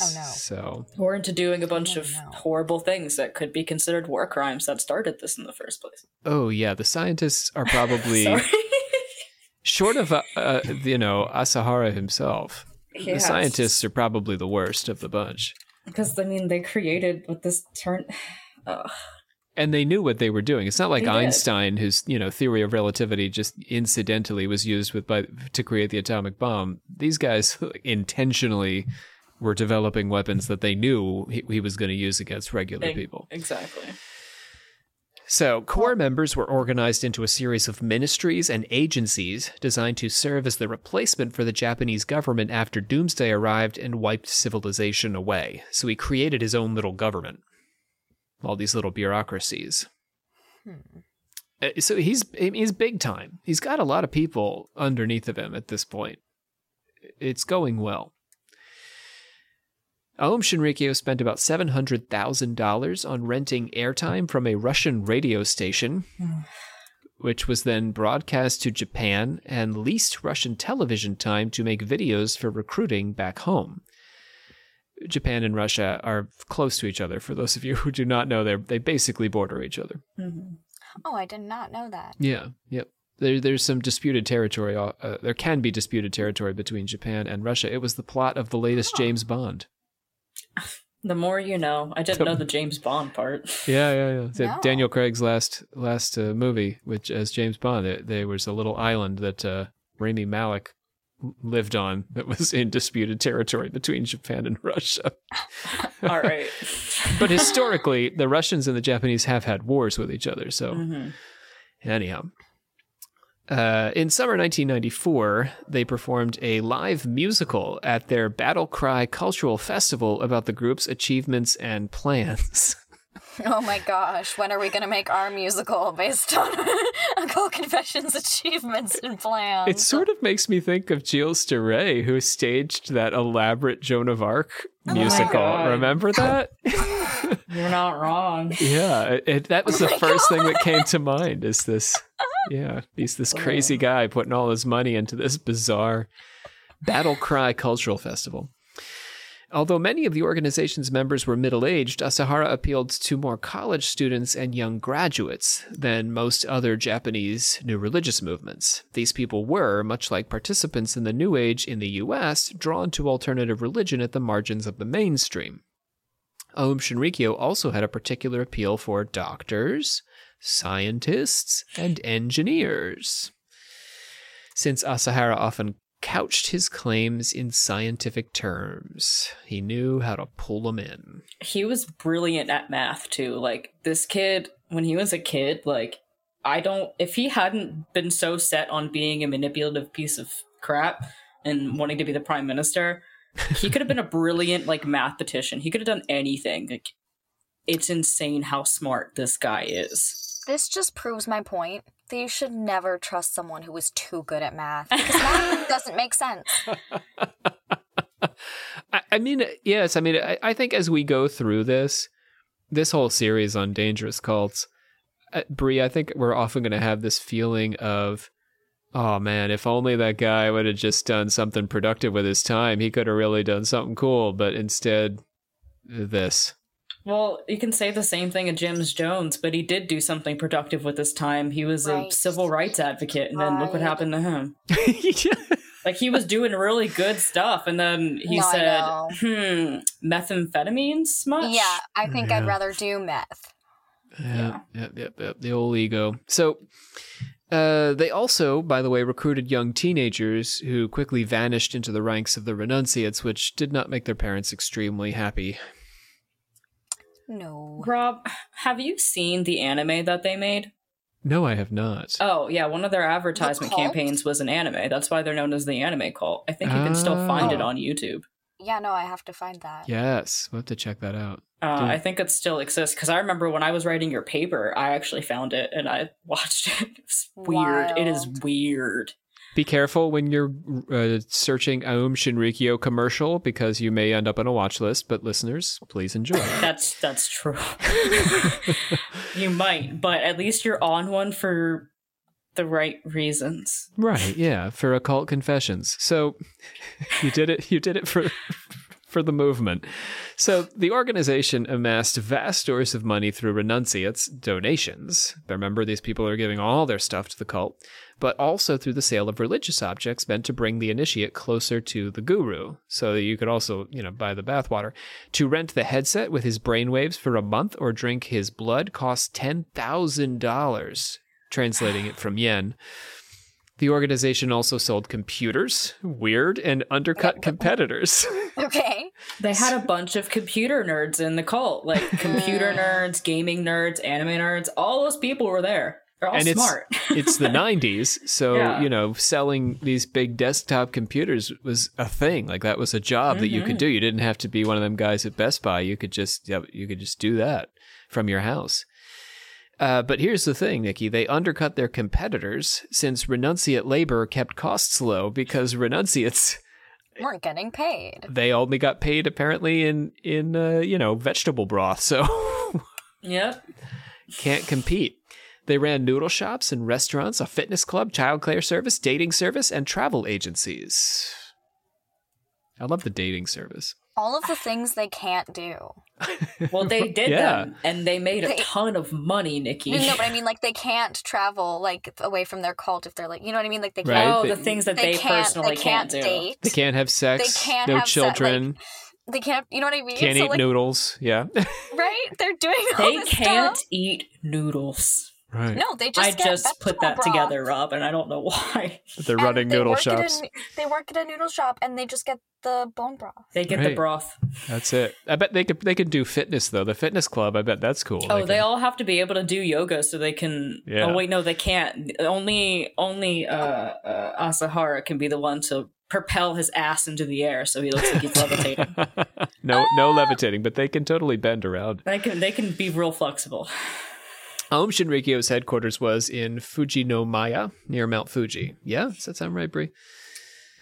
Oh, no. So, Or into doing a bunch Oh, of no. horrible things that could be considered war crimes that started this in the first place. oh yeah, the scientists are probably short of uh, uh, you know Asahara himself. The scientists are probably the worst of the bunch. Because I mean, they created what this turn. Ugh. And they knew what they were doing. It's not like They did. Einstein, whose you know theory of relativity just incidentally was used with by to create the atomic bomb. These guys intentionally were developing weapons that they knew he, he was going to use against regular people. Exactly. So, core members were organized into a series of ministries and agencies designed to serve as the replacement for the Japanese government after Doomsday arrived and wiped civilization away. So, he created his own little government, all these little bureaucracies. Uh, So, he's he's big time. He's got a lot of people underneath of him at this point. It's going well. Aum Shinrikyo spent about $700,000 on renting airtime from a Russian radio station, which was then broadcast to Japan and leased Russian television time to make videos for recruiting back home. Japan and Russia are close to each other. For those of you who do not know, they they basically border each other. hmm Oh, I did not know that. Yeah, yep. There, there's some disputed territory. Uh, there can be disputed territory between Japan and Russia. It was the plot of the latest James Bond. The more you know. I didn't know the James Bond part. Yeah, yeah, yeah. No. Daniel Craig's last last uh, movie, which as James Bond, there, there was a little island that uh, Rami Malek lived on that was in disputed territory between Japan and Russia. All right. But historically, the Russians and the Japanese have had wars with each other. So Mhm. Anyhow, uh, in summer 1994, they performed a live musical at their Battle Cry Cultural Festival about the group's achievements and plans. Oh my gosh, when are we going to make our musical based on Occult Confessions achievements and plans? It sort of makes me think of Gilles de Rais, who staged that elaborate Joan of Arc Oh musical. God. Remember that? You're not wrong. yeah, it, it- that was oh the first thing that came to mind. Is this? Yeah, he's this crazy guy putting all his money into this bizarre Battle Cry Cultural Festival. Although many of the organization's members were middle aged, Asahara appealed to more college students and young graduates than most other Japanese new religious movements. These people were, much like participants in the New Age in the US, drawn to alternative religion at the margins of the mainstream. Aum Shinrikyo also had a particular appeal for doctors, scientists, and engineers. Since Asahara often couched his claims in scientific terms, he knew how to pull them in. He was brilliant at math too. Like this kid, when he was a kid, like I don't. If he hadn't been so set on being a manipulative piece of crap and wanting to be the prime minister, he could have been a brilliant like mathematician. He could have done anything. Like it's insane how smart this guy is. This just proves my point that you should never trust someone who is too good at math because math doesn't make sense. I, I mean, yes, I mean, I, I think as we go through this, this whole series on dangerous cults, uh, Brie, I think we're often going to have this feeling of, oh man, if only that guy would have just done something productive with his time, he could have really done something cool. But instead, this. Well, you can say the same thing of James Jones, but he did do something productive with his time. He was a civil rights advocate, and then look what happened to him. Like he was doing really good stuff, and then he No, said, know. "Hmm, methamphetamines much?" Yeah, I think I'd rather do meth. Yeah, yeah, yeah, yeah, the old ego. So, uh, they also, by the way, recruited young teenagers who quickly vanished into the ranks of the renunciates, which did not make their parents extremely happy. No. Rob, have you seen the anime that they made? No, I have not. Oh yeah, one of their advertisement cult? campaigns was an anime. That's why they're known as the anime cult. I think you can still find it Oh. on YouTube. Yeah, no, I have to find that. Yes, we'll have to check that out. Uh, Dude. I think it still exists because I remember when I was writing your paper, I actually found it and I watched it. It's weird. It is Wild. weird. Be careful when you're uh, searching Aum Shinrikyo commercial because you may end up on a watch list. But listeners, please enjoy. That's that's true. you might, but at least you're on one for the right reasons. right? Yeah, for occult confessions. So you did it. You did it for for the movement. So the organization amassed vast stores of money through renunciates, donations. Remember, these people are giving all their stuff to the cult, but also through the sale of religious objects meant to bring the initiate closer to the guru. So you could also, you know, buy the bathwater. To rent the headset with his brainwaves for a month or drink his blood costs ten thousand dollars. Translating it from yen. The organization also sold computers, weird, and undercut competitors. Okay. They had a bunch of computer nerds in the cult, like computer nerds, gaming nerds, anime nerds. All those people were there. They're all And it's- smart. it's the 90s so Yeah. you know selling these big desktop computers was a thing like that was a job that you could mm-hmm. do you didn't have to be one of them guys at best buy you could just you could just do that from your house uh, but here's the thing, Nikki. They undercut their competitors since renunciate labor kept costs low because renunciates Weren't getting paid. they only got paid apparently in in uh, you know vegetable broth, so yep. can't compete. They ran noodle shops and restaurants, a fitness club, childcare service, dating service, and travel agencies. I love the dating service. All of the things they can't do. Well, they did Yeah. them, and they made a They- ton of money, Nikki. No, but I mean, like they can't travel like away from their cult if they're like, you know what I mean? Like they oh, can't. oh, They- the things that They, they, can't. personally they can't, do. date. They can't have sex, They can't no have se- like, children, They can't. You know what I mean? They can't so, eat like, noodles. Yeah. Right? They're doing all They this can't stuff. eat noodles. Right. No, they just. I get just put that broth. together, Rob, and I don't know why. They're And running they noodle work at a shops. they work at a noodle shop and they just get the bone broth. They get the broth. That's it. I bet they could they could do fitness though. The fitness club, I bet that's cool. Oh, they can- all have to be able to do yoga so they can. Yeah. Oh wait, no, they can't. Only only uh, uh, Asahara can be the one to propel his ass into the air so he looks like he's levitating. no no levitating, but they can totally bend around. They can they can be real flexible. Aum Shinrikyo's headquarters was in Fujinomiya, near Mount Fuji. Yeah, does that sound right, Brie?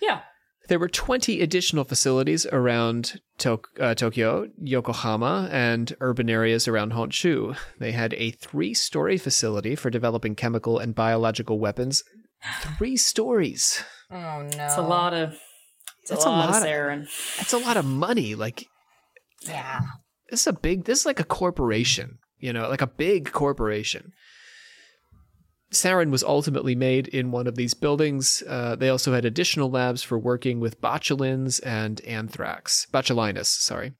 Yeah. There were 20 additional facilities around Tok- uh, Tokyo, Yokohama, and urban areas around Honshu. They had a three story facility for developing chemical and biological weapons. Three stories. Oh no, It's a lot of. It's That's a a lot, lot of of- sarin. That's a lot of money. Like, Yeah, this is a big, this is like a corporation, you know, like a big corporation. Sarin was ultimately made in one of these buildings. Uh, they also had additional labs for working with botulins and anthrax. Botulinus, sorry.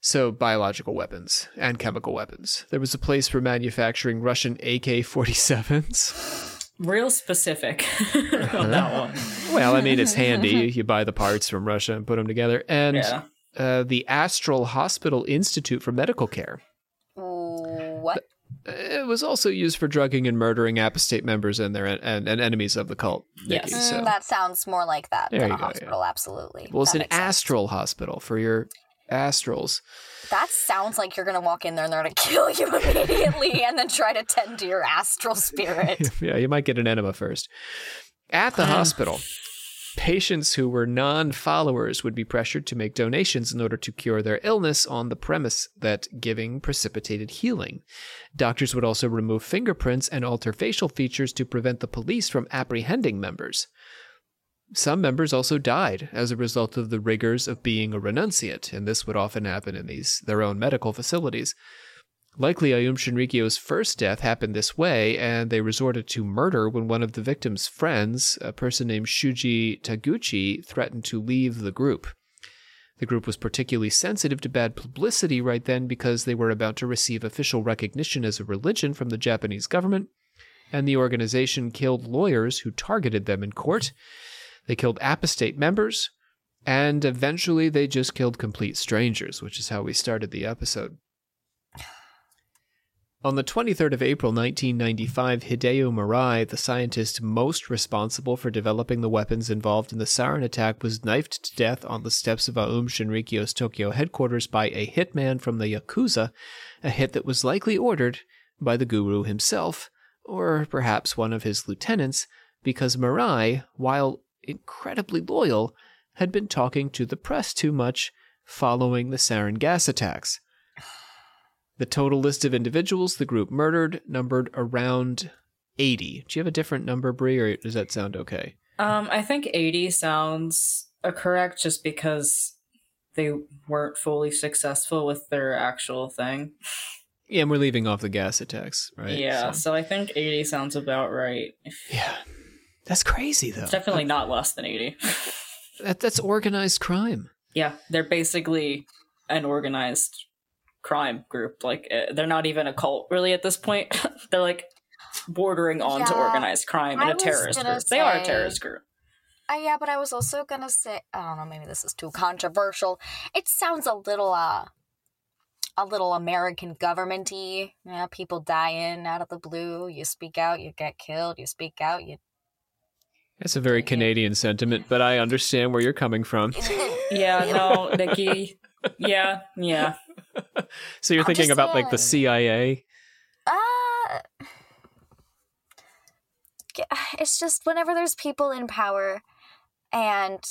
So, biological weapons and chemical weapons. There was a place for manufacturing Russian AK 47s. Real specific on that one. Well, I mean, it's handy. You buy the parts from Russia and put them together. And Yeah. uh, the Astral Hospital Institute for Medical Care. Ooh, what? It was also used for drugging and murdering apostate members and their and, and enemies of the cult. Yes. Nikki, Mm, that sounds more like that There than a go, hospital. Absolutely. well, it's That an makes sense. astral hospital for your astrals. That sounds like you're gonna walk in there and they're gonna kill you immediately, and then try to tend to your astral spirit. yeah, you might get an enema first. At the hospital, patients who were non followers would be pressured to make donations in order to cure their illness on the premise that giving precipitated healing. Doctors would also remove fingerprints and alter facial features to prevent the police from apprehending members. Some members also died as a result of the rigors of being a renunciate, and this would often happen in these their own medical facilities. Likely, Aum Shinrikyo's first death happened this way, and they resorted to murder when one of the victim's friends, a person named Shuji Taguchi, threatened to leave the group. The group was particularly sensitive to bad publicity right then because they were about to receive official recognition as a religion from the Japanese government, and the organization killed lawyers who targeted them in court. They killed apostate members, and eventually they just killed complete strangers, which is how we started the episode. On the 23rd of April 1995, Hideo Murai, the scientist most responsible for developing the weapons involved in the sarin attack, was knifed to death on the steps of Aum Shinrikyo's Tokyo headquarters by a hitman from the Yakuza, a hit that was likely ordered by the guru himself, or perhaps one of his lieutenants, because Murai, while incredibly loyal, had been talking to the press too much following the sarin gas attacks. The total list of individuals the group murdered numbered around 80. Do you have a different number, Brie, or does that sound okay? Um, I think 80 sounds correct just because they weren't fully successful with their actual thing. Yeah, and we're leaving off the gas attacks, right? Yeah, So- so I think 80 sounds about right. yeah. That's crazy, though. It's definitely not less than 80. That, that's organized crime. yeah, they're basically an organized crime group. Like, uh, they're not even a cult really at this point. they're like bordering on to organized crime and I a terrorist gonna group. They are a terrorist group. Uh, yeah, but I was also gonna say I don't know, maybe this is too controversial. It sounds a little uh a little American governmenty. Yeah, people die in out of the blue. You speak out, you get killed. You speak out, you That's a very Canadian sentiment, but I understand where you're coming from. Yeah, no, Nikki. Yeah, yeah. So you're I'm thinking about like the. CIA? Uh it's just whenever there's people in power and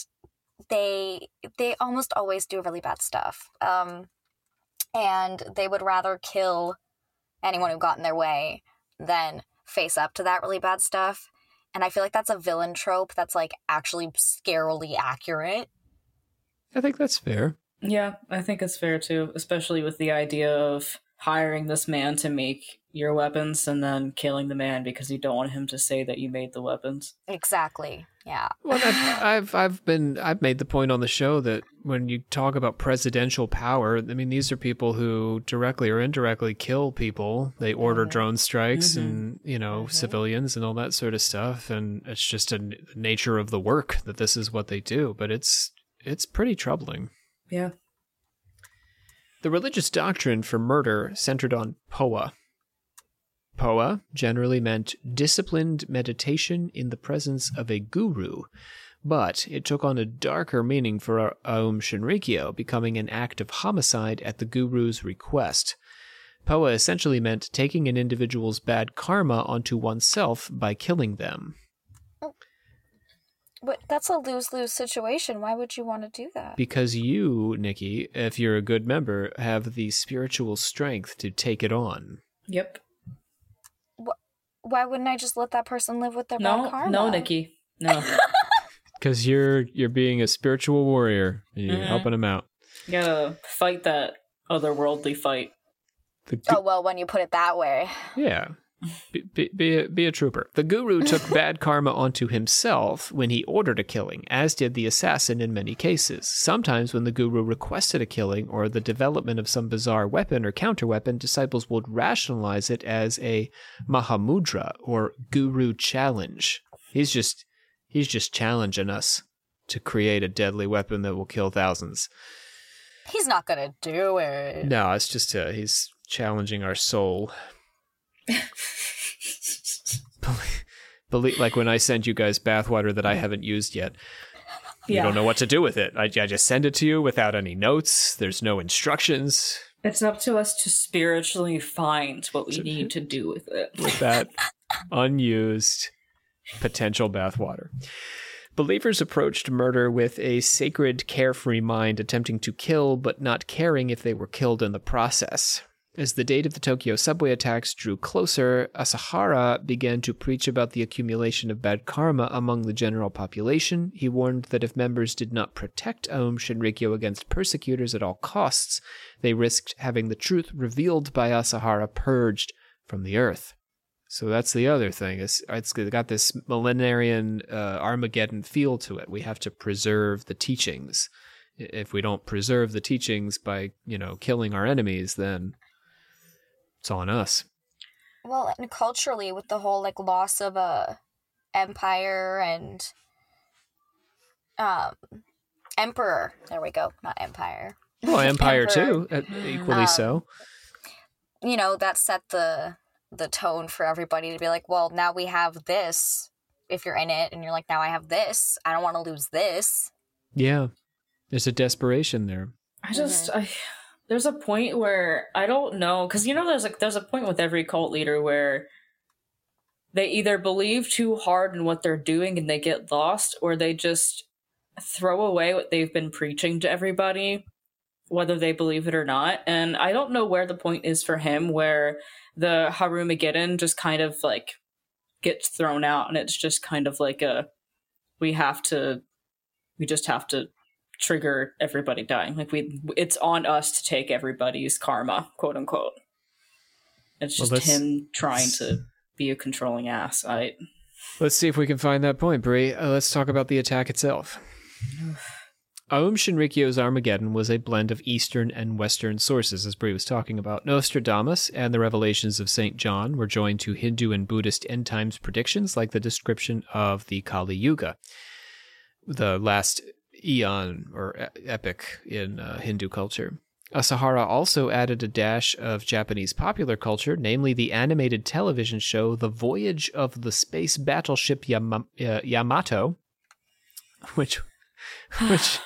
they they almost always do really bad stuff. Um and they would rather kill anyone who got in their way than face up to that really bad stuff. And I feel like that's a villain trope that's like actually scarily accurate. I think that's fair. Yeah, I think it's fair too, especially with the idea of hiring this man to make your weapons and then killing the man because you don't want him to say that you made the weapons. Exactly. Yeah. Well, I've, I've I've been I've made the point on the show that when you talk about presidential power, I mean these are people who directly or indirectly kill people. They order Mhm. drone strikes Mhm. and you know Mhm. civilians and all that sort of stuff, and it's just a n- nature of the work that this is what they do. But it's it's pretty troubling. Yeah. The religious doctrine for murder centered on Poa. Poa generally meant disciplined meditation in the presence of a guru, but it took on a darker meaning for Aum Shinrikyo, becoming an act of homicide at the guru's request. Poa essentially meant taking an individual's bad karma onto oneself by killing them. But that's a lose lose situation. Why would you want to do that? Because you, Nikki, if you're a good member, have the spiritual strength to take it on. Yep. Why wouldn't I just let that person live with their bad No, karma? no, Nikki. No. Because you're you're being a spiritual warrior and you're Mhm. helping them out. You gotta fight that otherworldly fight. The gu- Oh well, when you put it that way. Yeah. Be, be, be, a, be a trooper. The guru took bad karma onto himself when he ordered a killing, as did the assassin in many cases. Sometimes, when the guru requested a killing or the development of some bizarre weapon or counterweapon, disciples would rationalize it as a Mahamudra or guru challenge. He's just he's just challenging us to create a deadly weapon that will kill thousands. He's not gonna do it. No, it's just uh, he's challenging our soul. Believe, believe, like when I send you guys bathwater that I haven't used yet. You Yeah. don't know what to do with it. I, I just send it to you without any notes. There's no instructions It's up to us to spiritually find what we need to do with it. with that unused potential bathwater. Believers approached murder with a sacred, carefree mind, attempting to kill but not caring if they were killed in the process. As the date of the Tokyo subway attacks drew closer, Asahara began to preach about the accumulation of bad karma among the general population. He warned that if members did not protect Aum Shinrikyo against persecutors at all costs, they risked having the truth revealed by Asahara purged from the earth. So that's the other thing. It's, it's got this millenarian uh, Armageddon feel to it. We have to preserve the teachings. If we don't preserve the teachings by, you know, killing our enemies, then it's on us. Well, and culturally, with the whole like loss of a empire and um emperor. There we go. Not empire. Well, Empire too, uh, equally Um, so. you know, that set the the tone for everybody to be like, well, now we have this. If you're in it and you're like, now I have this, I don't want to lose this. Yeah. There's a desperation there. I just I there's a point where I don't know because you know there's like there's a point with every cult leader where they either believe too hard in what they're doing and they get lost, or they just throw away what they've been preaching to everybody, whether they believe it or not. And I don't know where the point is for him where the Harumageddon just kind of like gets thrown out and it's just kind of like a we have to we just have to trigger everybody dying. Like we, it's on us to take everybody's karma, quote unquote. It's just let's- him trying to be a controlling ass. I Let's see if we can find that point, Brie. Uh, let's talk about the attack itself. Aum Shinrikyo's Armageddon was a blend of Eastern and Western sources, as Brie was talking about. Nostradamus and the revelations of St. John were joined to Hindu and Buddhist end times predictions, like the description of the Kali Yuga, the last eon or epic in uh, Hindu culture. Asahara also added a dash of Japanese popular culture, namely the animated television show The Voyage of the Space Battleship Yama- uh, Yamato, which, which,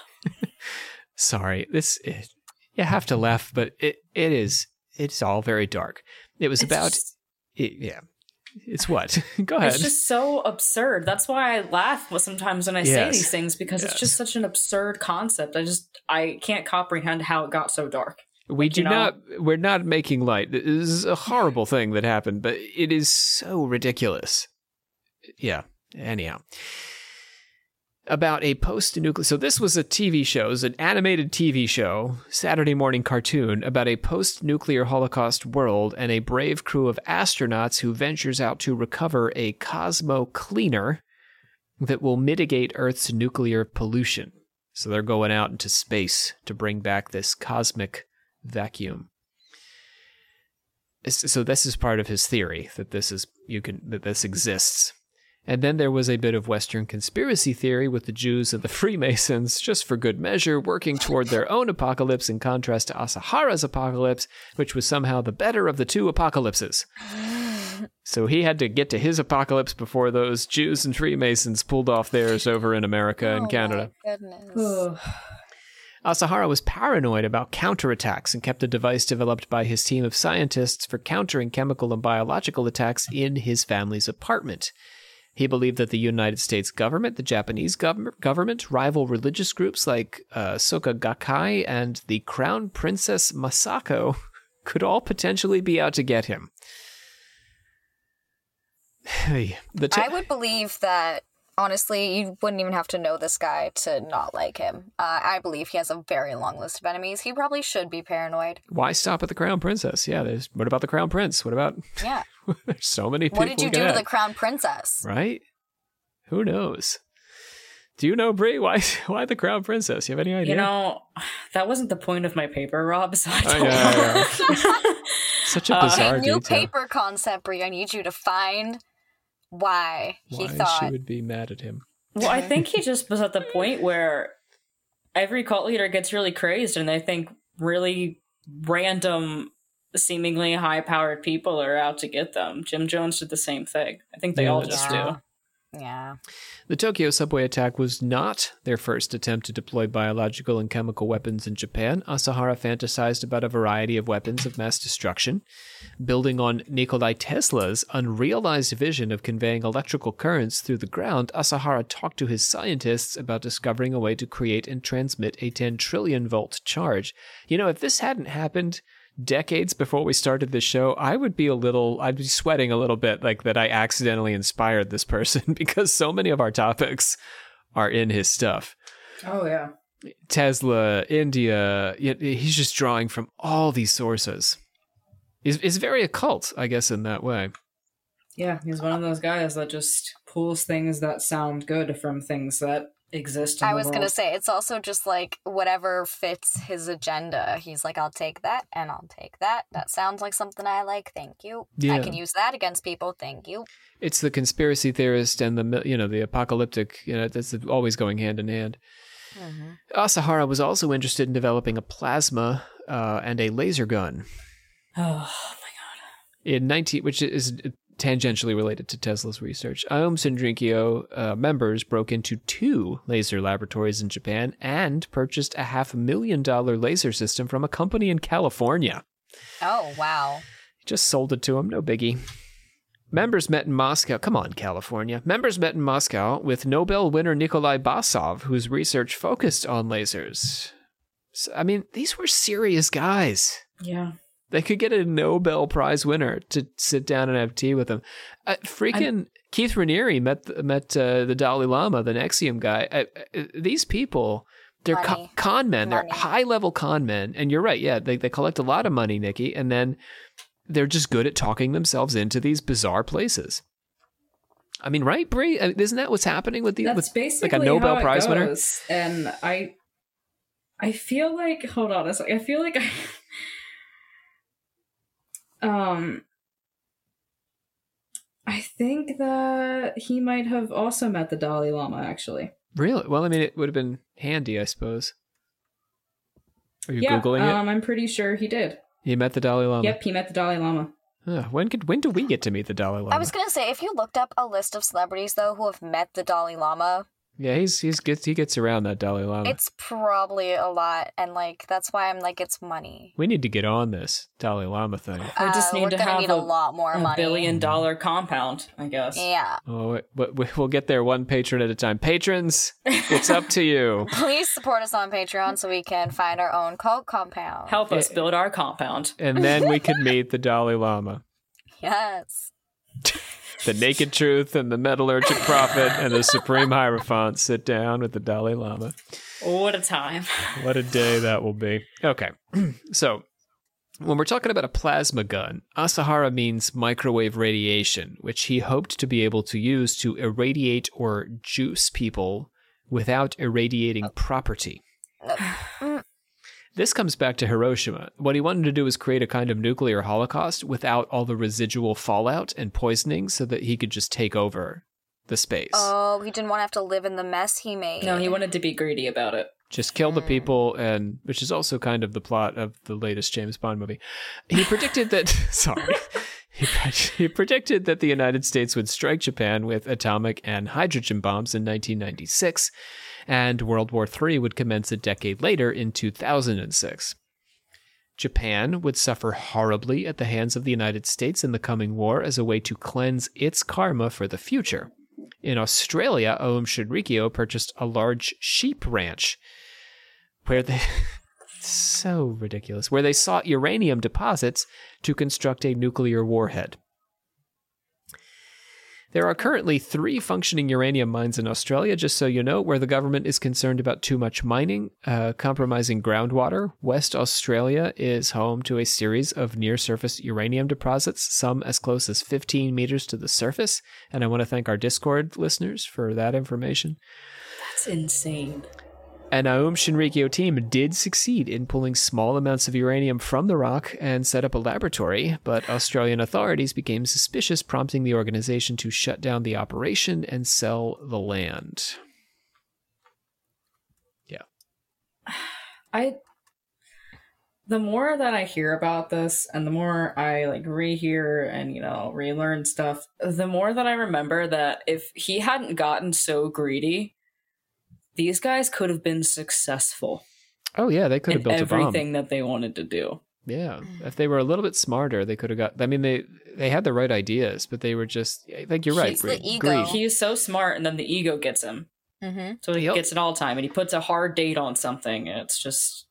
sorry, this, it, you have to laugh, but it, it is, it's all very dark. It was it's about, just- it, yeah, it's what? Go ahead. it's just so absurd. That's why I laugh sometimes when I say these things because Yes. it's just such an absurd concept. I just I can't comprehend how it got so dark. We do you know? not. We're not making light. This is a horrible thing that happened, but it is so ridiculous. Yeah. Anyhow, about a post-nuclear. So this was a TV show, it was an animated TV show, Saturday morning cartoon about a post-nuclear Holocaust world and a brave crew of astronauts who ventures out to recover a Cosmo cleaner that will mitigate Earth's nuclear pollution. So they're going out into space to bring back this cosmic vacuum. So this is part of his theory that this is you can that this exists. And then there was a bit of Western conspiracy theory with the Jews and the Freemasons, just for good measure, working toward their own apocalypse in contrast to Asahara's apocalypse, which was somehow the better of the two apocalypses. So he had to get to his apocalypse before those Jews and Freemasons pulled off theirs over in America and Oh Canada. Asahara was paranoid about counterattacks and kept a device developed by his team of scientists for countering chemical and biological attacks in his family's apartment. He believed that the United States government, the Japanese gov- government, rival religious groups like uh, Soka Gakkai and the Crown Princess Masako could all potentially be out to get him. Hey, t- I would believe that honestly, you wouldn't even have to know this guy to not like him. Uh, I believe he has a very long list of enemies. He probably should be paranoid. why stop at the Crown Princess? Yeah, there's. What about the Crown Prince? What about? Yeah. there's so many people. What did you do could to the crown princess? right? Who knows? Do you know Brie? Why? Why the Crown Princess? You have any idea? You know, that wasn't the point of my paper, Rob. So I Oh, don't yeah, know. such a Uh, bizarre Okay, new detail. paper concept, Brie. I need you to find why he Why thought. she would be mad at him? well, I think he just was at the point where every cult leader gets really crazed, and they think really random, seemingly high-powered people are out to get them. Jim Jones did the same thing. I think they Yeah, all just true. do. Yeah. The Tokyo subway attack was not their first attempt to deploy biological and chemical weapons in Japan. Asahara fantasized about a variety of weapons of mass destruction. Building on Nikolai Tesla's unrealized vision of conveying electrical currents through the ground, Asahara talked to his scientists about discovering a way to create and transmit a 10 trillion volt charge. You know, if this hadn't happened, decades before we started this show, I would be a little, I'd be sweating a little bit like that I accidentally inspired this person because so many of our topics are in his stuff. Oh yeah. Tesla, India, he's just drawing from all these sources. He's, he's very occult, I guess, in that way. Yeah, he's one of those guys that just pulls things that sound good from things that exist. I was world. gonna say it's also just like whatever fits his agenda. He's like, I'll take that and I'll take that. That sounds like something I like. Thank you. Yeah. I can use that against people. Thank you. It's the conspiracy theorist and the, you know, the apocalyptic, you know, that's always going hand in hand. Asahara was also interested in developing a plasma uh, and a laser gun. Oh my god! In 19, which is tangentially related to Tesla's research, Aum Shinrikyo uh, members broke into two laser laboratories in Japan and purchased a half million dollar laser system from a company in California. Oh, wow. Just sold it to him, no biggie. Members met in Moscow. Come on, California. Members met in Moscow with Nobel winner Nikolai Basov, whose research focused on lasers. So, I mean, these were serious guys. Yeah. They could get a Nobel Prize winner to sit down and have tea with them. Uh, freaking I'm, Keith Raniere met met uh, the Dalai Lama, the NXIVM guy. Uh, uh these people, they're con, con men. Money. They're high level con men. And you're right. Yeah, they, they collect a lot of money, Nikki. And then they're just good at talking themselves into these bizarre places. I mean, right, Brie? I mean, isn't that what's happening with the That's with, basically like a Nobel Prize goes. winner. And I, I feel like hold on a second. I feel like I, um, I think that he might have also met the Dalai Lama. Actually, really? Well, I mean, it would have been handy, I suppose. Are you yeah, googling it? Um, I'm pretty sure he did. He met the Dalai Lama. Yep, he met the Dalai Lama. Uh, when could when do we get to meet the Dalai Lama? I was gonna say if you looked up a list of celebrities though who have met the Dalai Lama, yeah, he's he's gets he gets around that Dalai Lama. It's probably a lot, and like that's why I'm like it's money. We need to get on this Dalai Lama thing. We just uh, need to have need a, a, lot more a money. billion dollar compound, I guess. Yeah. Oh, but we'll get there one patron at a time. Patrons, it's up to you. Please support us on Patreon so we can find our own cult compound. Help us build our compound, and then we can meet the Dalai Lama. Yes the naked truth and the metallurgic prophet and the supreme hierophant sit down with the Dalai Lama. What a time. What a day that will be. Okay. so, when we're talking about a plasma gun, Asahara means microwave radiation, which he hoped to be able to use to irradiate or juice people without irradiating property. Mm. This comes back to Hiroshima. What he wanted to do was create a kind of nuclear holocaust without all the residual fallout and poisoning so that he could just take over the space. Oh, he didn't want to have to live in the mess he made. No, he wanted to be greedy about it. Just kill the hmm. people, and which is also kind of the plot of the latest James Bond movie. He predicted that. sorry. He, he predicted that the United States would strike Japan with atomic and hydrogen bombs in 1996 and World War III would commence a decade later in 2006. Japan would suffer horribly at the hands of the United States in the coming war as a way to cleanse its karma for the future. In Australia, Aum Shinrikyo purchased a large sheep ranch where they. so ridiculous. Where they sought uranium deposits to construct a nuclear warhead. There are currently three functioning uranium mines in Australia, just so you know, where the government is concerned about too much mining, uh, compromising groundwater. West Australia is home to a series of near surface uranium deposits, some as close as 15 meters to the surface. And I want to thank our Discord listeners for that information. That's insane. An Aum Shinrikyo team did succeed in pulling small amounts of uranium from the rock and set up a laboratory, but Australian authorities became suspicious, prompting the organization to shut down the operation and sell the land. Yeah. I the more that I hear about this and the more I like rehear and you know relearn stuff, the more that I remember that if he hadn't gotten so greedy these guys could have been successful. Oh yeah, they could have built everything that they wanted to do. Yeah, if they were a little bit smarter, they could have got. I mean, they they had the right ideas, but they were just. I think you're right. the ego. He's so smart, and then the ego gets him. Mm-hmm. So he yep. gets it all time, and he puts a hard date on something, and it's just.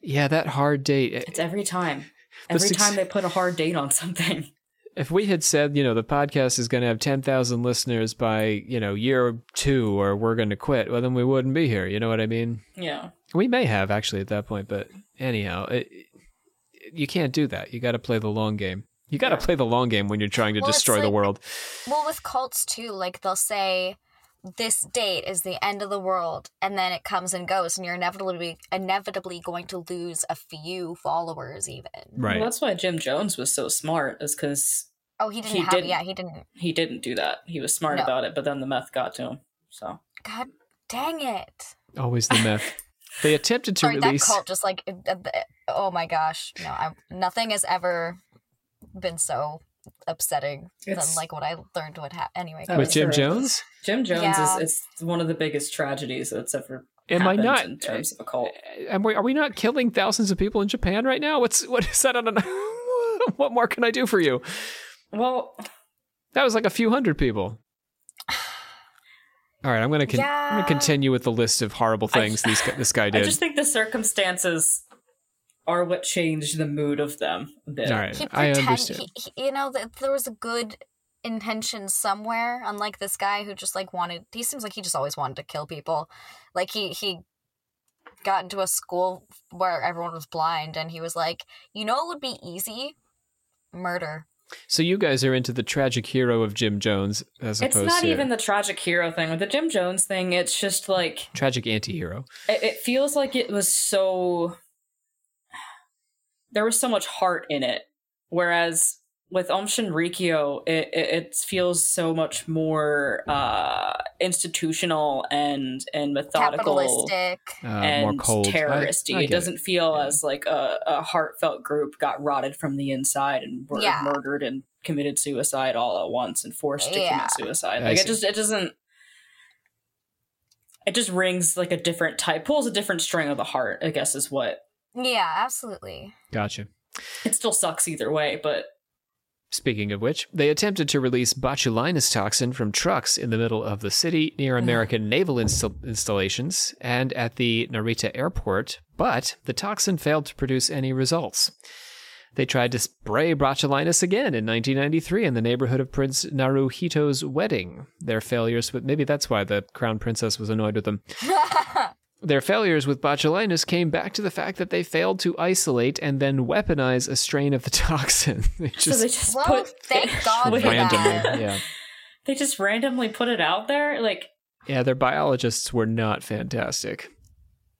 Yeah, that hard date. It's every time. Every time they put a hard date on something if we had said, you know, the podcast is going to have 10,000 listeners by, you know, year two or we're going to quit, well, then we wouldn't be here. You know what I mean? Yeah. We may have actually at that point, but anyhow, it, you can't do that. You got to play the long game. You got to yeah. play the long game when you're trying to well, destroy like, the world. Well, with cults too, like they'll say, this date is the end of the world and then it comes and goes and you're inevitably inevitably going to lose a few followers even. Right. Well, that's why jim jones was so smart is because oh he didn't he have didn't, yeah he didn't. he didn't do that. He was smart no. about it but then the meth got to him so. God dang it. Always the meth. They attempted to Sorry, release that cult just like oh my gosh. No I, nothing has ever been so upsetting It's- than like what I learned would happen. Anyway, Oh, With Jim horrendous. Jones? Jim Jones Yeah. is it's one of the biggest tragedies that's ever Am I not- in terms of a cult. Uh, Am we, are we not killing thousands of people in Japan right now? What's what is that on? A, what more can I do for you? Well, That was like a few hundred people. All right, I'm gonna con- I'm Yeah. gonna continue with the list of horrible I- things these, this guy did. I just think the circumstances are what changed the mood of them a bit. All right, he I pretend understand. he, he, you know that there was a good intention somewhere unlike this guy who just like wanted he seems like he just always wanted to kill people like he he got into a school where everyone was blind and he was like you know it would be easy murder So you guys are into the tragic hero of Jim Jones as opposed to It's not to even the tragic hero thing. With the Jim Jones thing, it's just like tragic anti-hero. it, it feels like it was so there was so much heart in it whereas with Aum Shinrikyo it, it, it feels so much more uh institutional and and methodical capitalistic Uh, and more cold. I- terroristy I it doesn't feel Yeah. as like a, a heartfelt group got rotted from the inside and were Yeah. murdered and committed suicide all at once and forced to Yeah. commit suicide like see. it just it doesn't it just rings like a different type pulls a different string of the heart i guess is what yeah absolutely Gotcha. it still sucks either way but Speaking of which, they attempted to release botulinus toxin from trucks in the middle of the city near American naval insta- installations and at the Narita airport, but the toxin failed to produce any results. They tried to spray botulinus again in 1993 in the neighborhood of Prince Naruhito's wedding. Their failures but maybe that's why the crown princess was annoyed with them. Their failures with botulinus came back to the fact that they failed to isolate and then weaponize a strain of the toxin. They so just they just Well, put thank God for randomly, that. yeah. they just randomly put it out there like Yeah, their biologists were not fantastic.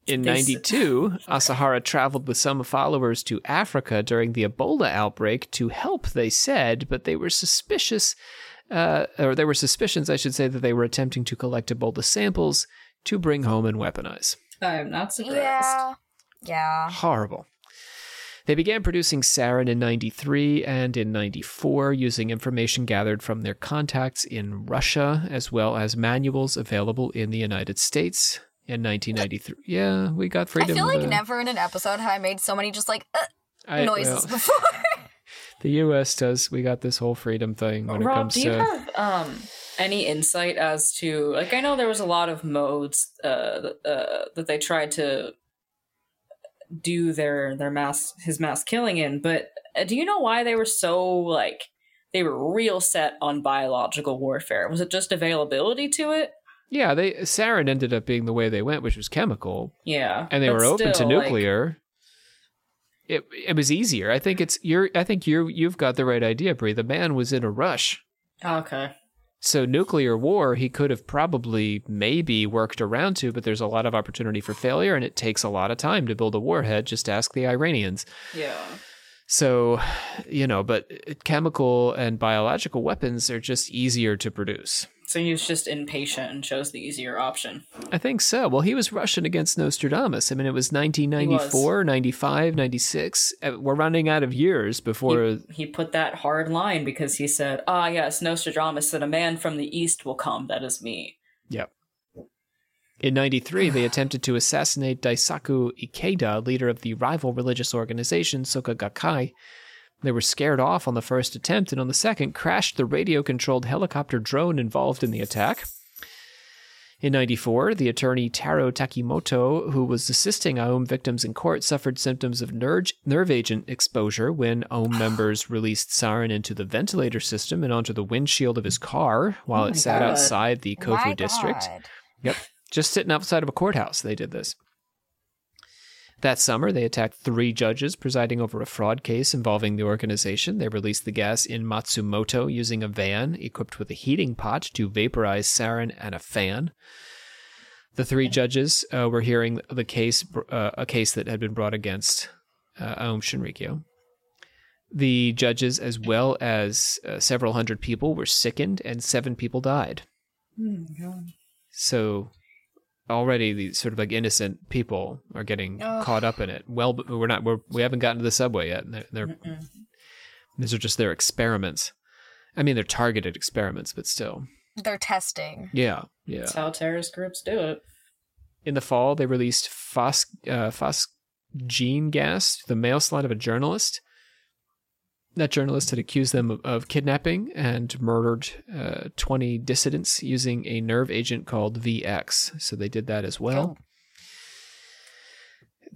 In They s- 92, Asahara traveled with some followers to Africa during the Ebola outbreak to help, they said, but they were suspicious, uh, or there were suspicions, I should say, that they were attempting to collect Ebola samples to bring home and weaponize. i'm not surprised yeah yeah Horrible. They began producing sarin in 93 and in 94 using information gathered from their contacts in Russia as well as manuals available in the United States. In 1993, yeah, we got freedom. i feel like to- never in an episode have i made so many just like uh, I- noises well, before the U.S. does. We got this whole freedom thing when it Rob, comes do you to. have um, any insight as to like I know there was a lot of modes uh, uh, that they tried to do their their mass his mass killing in, but uh, do you know why they were so like they were real set on biological warfare? Was it just availability to it? yeah, they sarin ended up being the way they went, which was chemical, Yeah, and they were open to still, like, nuclear. It it was easier. I think it's you're. I think you you've got the right idea, Brie. The man was in a rush. Oh, okay, So nuclear war, he could have probably maybe worked around to, but there's a lot of opportunity for failure, and it takes a lot of time to build a warhead. Just ask the Iranians. yeah. So, you know, but chemical and biological weapons are just easier to produce. So he was just impatient and chose the easier option. I think so. Well, he was rushing against Nostradamus. I mean, it was 1994, 95, 96. Uh, We're running out of years before. he, he put that hard line because he said, "Ah, yes, Nostradamus said a man from the east will come. That is me." Yep. In 93, they attempted to assassinate Daisaku Ikeda, leader of the rival religious organization Soka Gakkai. They were scared off on the first attempt and on the second crashed the radio controlled helicopter drone involved in the attack. In 94, the attorney Taro Takimoto, who was assisting Aum victims in court, suffered symptoms of nerve, nerve agent exposure when Aum members released sarin into the ventilator system and onto the windshield of his car while Oh it sat God. outside the Kofu My district. God. Yep. Just sitting outside of a courthouse, they did this. That summer, they attacked three judges presiding over a fraud case involving the organization. They released the gas in Matsumoto using a van equipped with a heating pot to vaporize sarin and a fan. The three judges uh, were hearing the case, uh, a case that had been brought against uh, Aum Shinrikyo. The judges, as well as uh, several hundred people, were sickened, and seven people died. So already these sort of like innocent people are getting Ugh. caught up in it. Well, we're not. We're we haven't gotten to the subway yet. They're, they're These are just their experiments. I mean, they're targeted experiments, but still. They're testing. Yeah, yeah. That's how terrorist groups do it. In the fall, they released phos, uh, phosgene gas, the mail slide of a journalist. That journalist had accused them of, kidnapping and murdered uh, 20 dissidents using a nerve agent called VX. So they did that as well. Oh.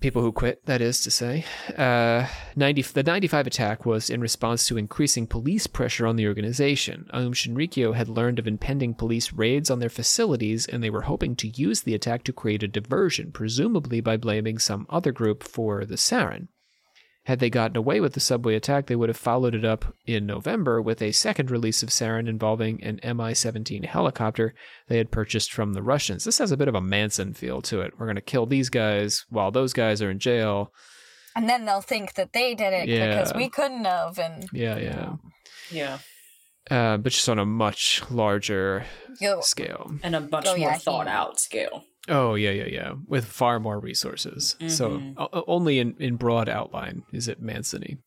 People who quit, that is to say. Uh, 90, the 95 attack was in response to increasing police pressure on the organization. Aum Shinrikyo had learned of impending police raids on their facilities, and they were hoping to use the attack to create a diversion, presumably by blaming some other group for the sarin. Had they gotten away with the subway attack, they would have followed it up in November with a second release of sarin involving an Mi 17 helicopter they had purchased from the Russians. This has a bit of a Manson feel to it. We're going to kill these guys while those guys are in jail. And then they'll think that they did it Yeah. because we couldn't have. And Yeah, yeah. Yeah. Uh, but just on a much larger Yo, scale. And a much Oh, yeah, more he- thought out scale. Oh, yeah, yeah, yeah. With far more resources. So Mhm. o- only in, in broad outline is it Manson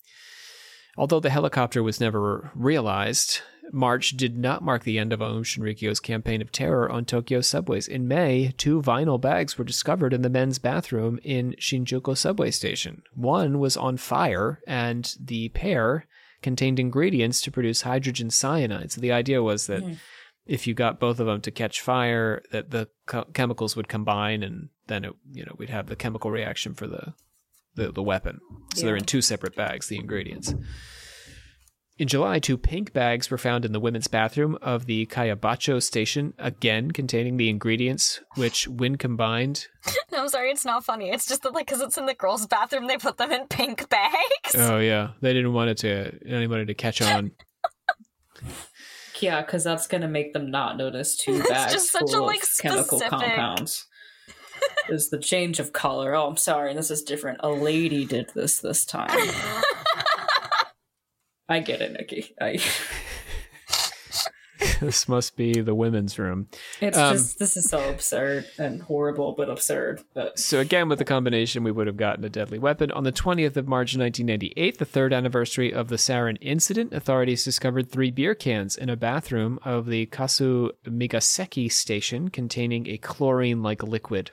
Although the helicopter was never realized, March did not mark the end of Aum Shinrikyo's campaign of terror on Tokyo subways. In May, two vinyl bags were discovered in the men's bathroom in Shinjuku subway station. One was on fire, and the pair contained ingredients to produce hydrogen cyanide. So the idea was that Mm. If you got both of them to catch fire, that the co- chemicals would combine, and then it, you know we'd have the chemical reaction for the the, the weapon. So they're in two separate bags, the ingredients. In July, two pink bags were found in the women's bathroom of the Kayabacho station, again containing the ingredients, which, when combined, no, I'm sorry, it's not funny. It's just that, like, because it's in the girls' bathroom, they put them in pink bags. oh yeah, they didn't want it to anybody to catch on. Yeah, because that's gonna make them not notice two It's bags just such a, full like, of chemical specific- compounds. is the change of color. Oh, I'm sorry, this is different. A lady did this this time. I get it, Nikki. I, this must be the women's room. it's Um, just this is so absurd and horrible, but absurd. But So again, with the combination, we would have gotten a deadly weapon. On the 20th of March 1998, the third anniversary of the sarin incident, authorities discovered three beer cans in a bathroom of the Kasu Migaseki station containing a chlorine-like liquid.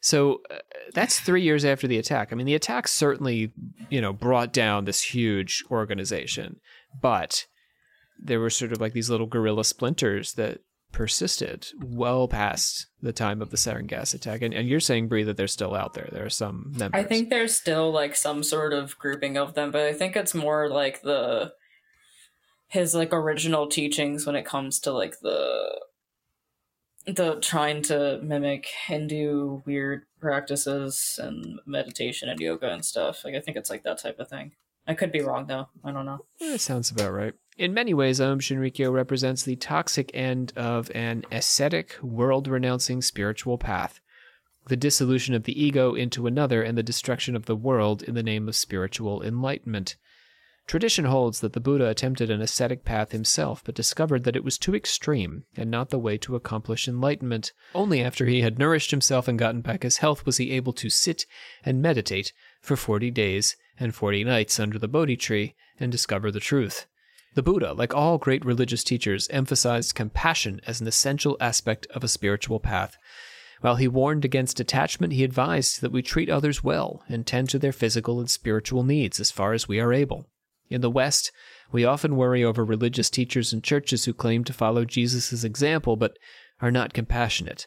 So uh, that's three years after the attack. I mean, the attack certainly, you know, brought down this huge organization, but there were sort of like these little guerrilla splinters that persisted well past the time of the sarin gas attack. And, and you're saying, Bree, that they're still out there. There are some members. I think there's still like some sort of grouping of them, but I think it's more like the his like original teachings when it comes to like the the trying to mimic Hindu weird practices and meditation and yoga and stuff. Like I think it's like that type of thing. I could be wrong though. I don't know. That sounds about right. In many ways, Aum Shinrikyo represents the toxic end of an ascetic, world renouncing spiritual path. The dissolution of the ego into another and the destruction of the world in the name of spiritual enlightenment. Tradition holds that the Buddha attempted an ascetic path himself, but discovered that it was too extreme and not the way to accomplish enlightenment. Only after he had nourished himself and gotten back his health was he able to sit and meditate for 40 days and 40 nights under the Bodhi tree and discover the truth. The Buddha, like all great religious teachers, emphasized compassion as an essential aspect of a spiritual path. While he warned against attachment, he advised that we treat others well and tend to their physical and spiritual needs as far as we are able. In the West, we often worry over religious teachers and churches who claim to follow Jesus' example but are not compassionate.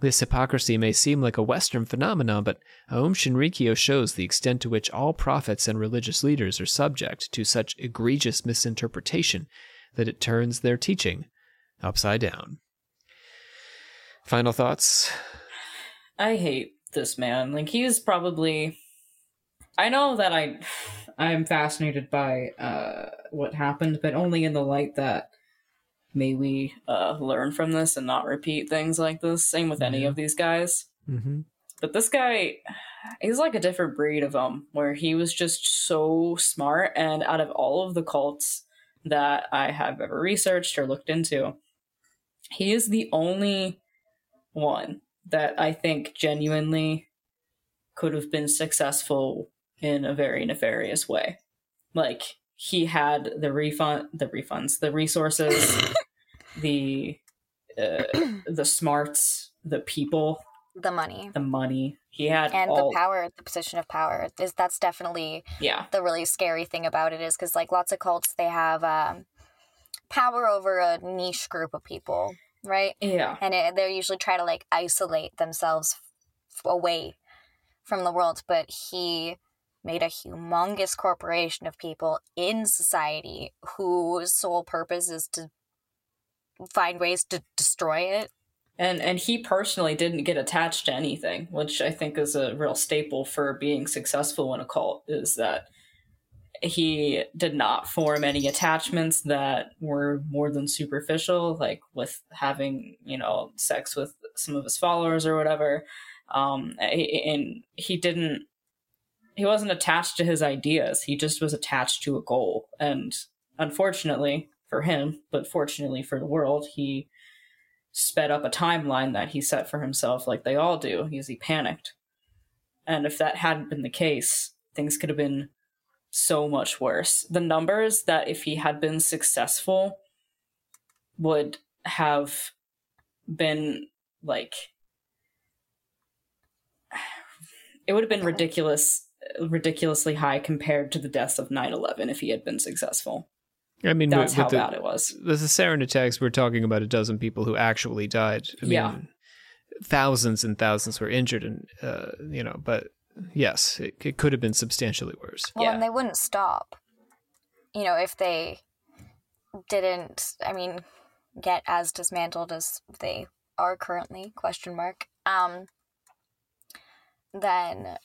This hypocrisy may seem like a Western phenomenon, but Aum Shinrikyo shows the extent to which all prophets and religious leaders are subject to such egregious misinterpretation that it turns their teaching upside down. Final thoughts? I hate this man. Like he's probably I know that I I'm fascinated by uh what happened, but only in the light that may we uh learn from this and not repeat things like this. Same with any Yeah. of these guys. Mm-hmm. But this guy he's like a different breed of them, where he was just so smart and out of all of the cults that I have ever researched or looked into, he is the only one that I think genuinely could have been successful in a very nefarious way. Like he had the refund, the refunds, the resources, the uh, the smarts, the people, the money the money. He had and all, the power, the position of power. Is that's definitely Yeah, the really scary thing about it is because like lots of cults they have um, power over a niche group of people, right? yeah, and it, they usually try to like isolate themselves away from the world but he made a humongous corporation of people in society whose sole purpose is to find ways to destroy it and and he personally didn't get attached to anything, which I think is a real staple for being successful in a cult. Is that he did not form any attachments that were more than superficial, like with having you know sex with some of his followers or whatever. Um, and he didn't. He wasn't attached to his ideas. He just was attached to a goal. And unfortunately for him, but fortunately for the world, he sped up a timeline that he set for himself, like they all do, because he panicked. And if that hadn't been the case, things could have been so much worse. The numbers that if he had been successful would have been like it would have been ridiculous ridiculously high compared to the deaths of 9-11 if he had been successful I mean, that's with, how the, bad it was the, the sarin attacks, we're talking about a dozen people who actually died. I mean, Yeah. thousands and thousands were injured, and uh, you know, but yes, it, it could have been substantially worse. well Yeah. and they wouldn't stop you know if they didn't i mean get as dismantled as they are currently question mark um then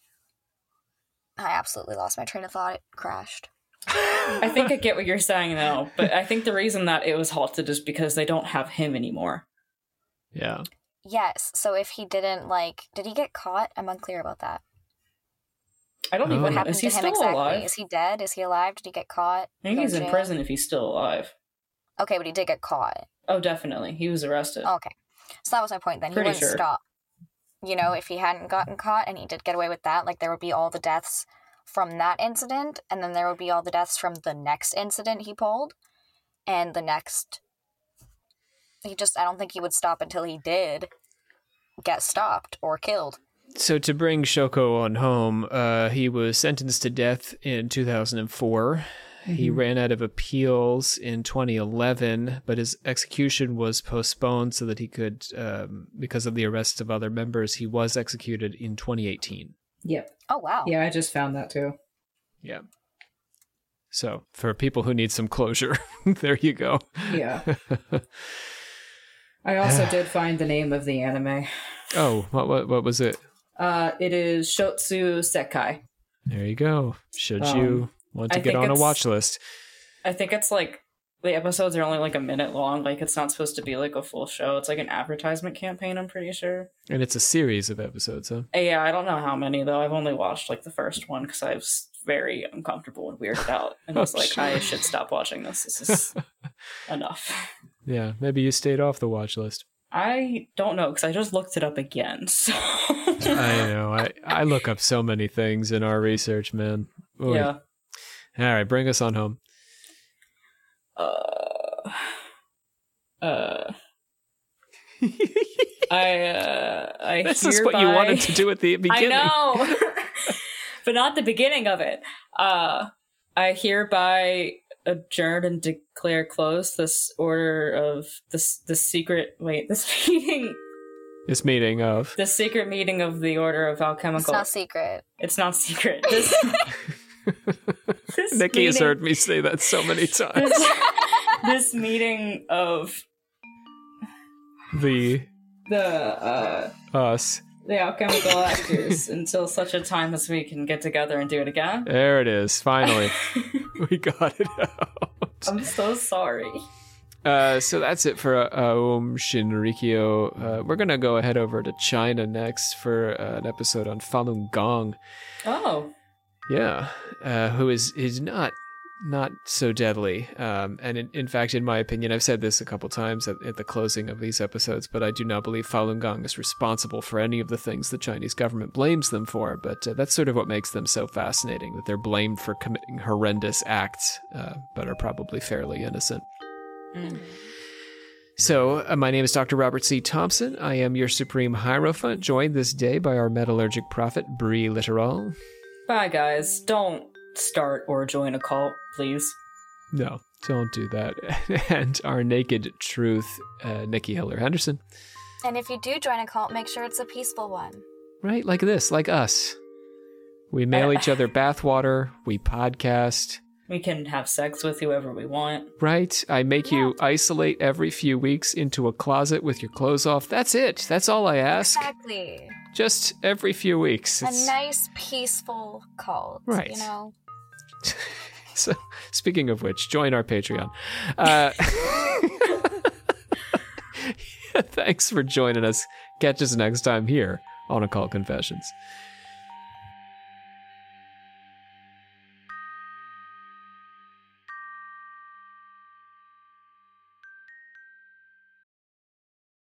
i absolutely lost my train of thought it crashed I think I get what you're saying though, but I think the reason that it was halted is because they don't have him anymore. Yeah, Yes. So if he didn't like, did he get caught? I'm unclear about that. I don't Oh. even What know. happened Is he to him still exactly? alive? Is he dead? Is he alive? Did he get caught? I think he's in jail? prison if he's still alive. Okay, but he did get caught. Oh, definitely. He was arrested. Okay. So that was my point. Then he Pretty wouldn't sure. stop. You know, if he hadn't gotten caught and he did get away with that, like there would be all the deaths from that incident, and then there would be all the deaths from the next incident he pulled, and the next. He just, I don't think he would stop until he did get stopped or killed. So to bring Shoko on home, uh, he was sentenced to death in 2004. He Mm-hmm. ran out of appeals in 2011, but his execution was postponed so that he could, um, because of the arrests of other members, he was executed in 2018. Yep. Oh, wow. Yeah, I just found that too. Yeah. So for people who need some closure, there you go. Yeah. I also did find the name of the anime. Oh, what what what was it? Uh, it is Shotsu Sekai. There you go. Should Um, you want to I get on a watch list? I think it's like the episodes are only like a minute long. Like it's not supposed to be like a full show. It's like an advertisement campaign. I'm pretty sure. And it's a series of episodes, huh? Uh, Yeah, I don't know how many though. I've only watched like the first one because I was very uncomfortable and weirded out, and was Oh, like, I should stop watching this. This is enough. Yeah, maybe you stayed off the watch list. I don't know because I just looked it up again. So I know. I, I look up so many things in our research, man. Oy. yeah. All right, bring us on home. Uh, uh, I uh, I this is what you wanted to do at the beginning. I know, but not the beginning of it. Uh, I hereby adjourn and declare closed this order of this the secret. Wait, this meeting, This meeting of. the secret meeting of the Order of Alchemical. It's not secret. It's not secret. This, this Nikki has heard me say that so many times. This, this meeting of the the uh, us. the alchemical actors until such a time as we can get together and do it again. There it is. Finally, we got it out. I'm so sorry. Uh, so that's it for uh, Aum Shinrikyo. Uh, we're gonna go ahead over to China next for uh, an episode on Falun Gong. Oh, Yeah, uh, who is is not not so deadly. Um, and in, in fact, in my opinion, I've said this a couple times at, at the closing of these episodes, but I do not believe Falun Gong is responsible for any of the things the Chinese government blames them for. But uh, that's sort of what makes them so fascinating that they're blamed for committing horrendous acts, uh, but are probably fairly innocent. Mm. So, uh, my name is Dr. Robert C. Thompson. I am your Supreme Hierophant, joined this day by our metallurgic prophet, Brie Littoral. Bye, guys. Don't start or join a cult, please. No, don't do that. and our naked truth, uh, Nikki Hiller Henderson. And if you do join a cult, make sure it's a peaceful one. Right, like this, like us. We mail each other bathwater, we podcast, We can have sex with whoever we want. right? I make you isolate every few weeks into a closet with your clothes off. That's it. That's all I ask. Exactly. Just every few weeks. A nice, peaceful cult. Right. You know? So, speaking of which, join our Patreon. Uh, thanks for joining us. Catch us next time here on Occult Confessions.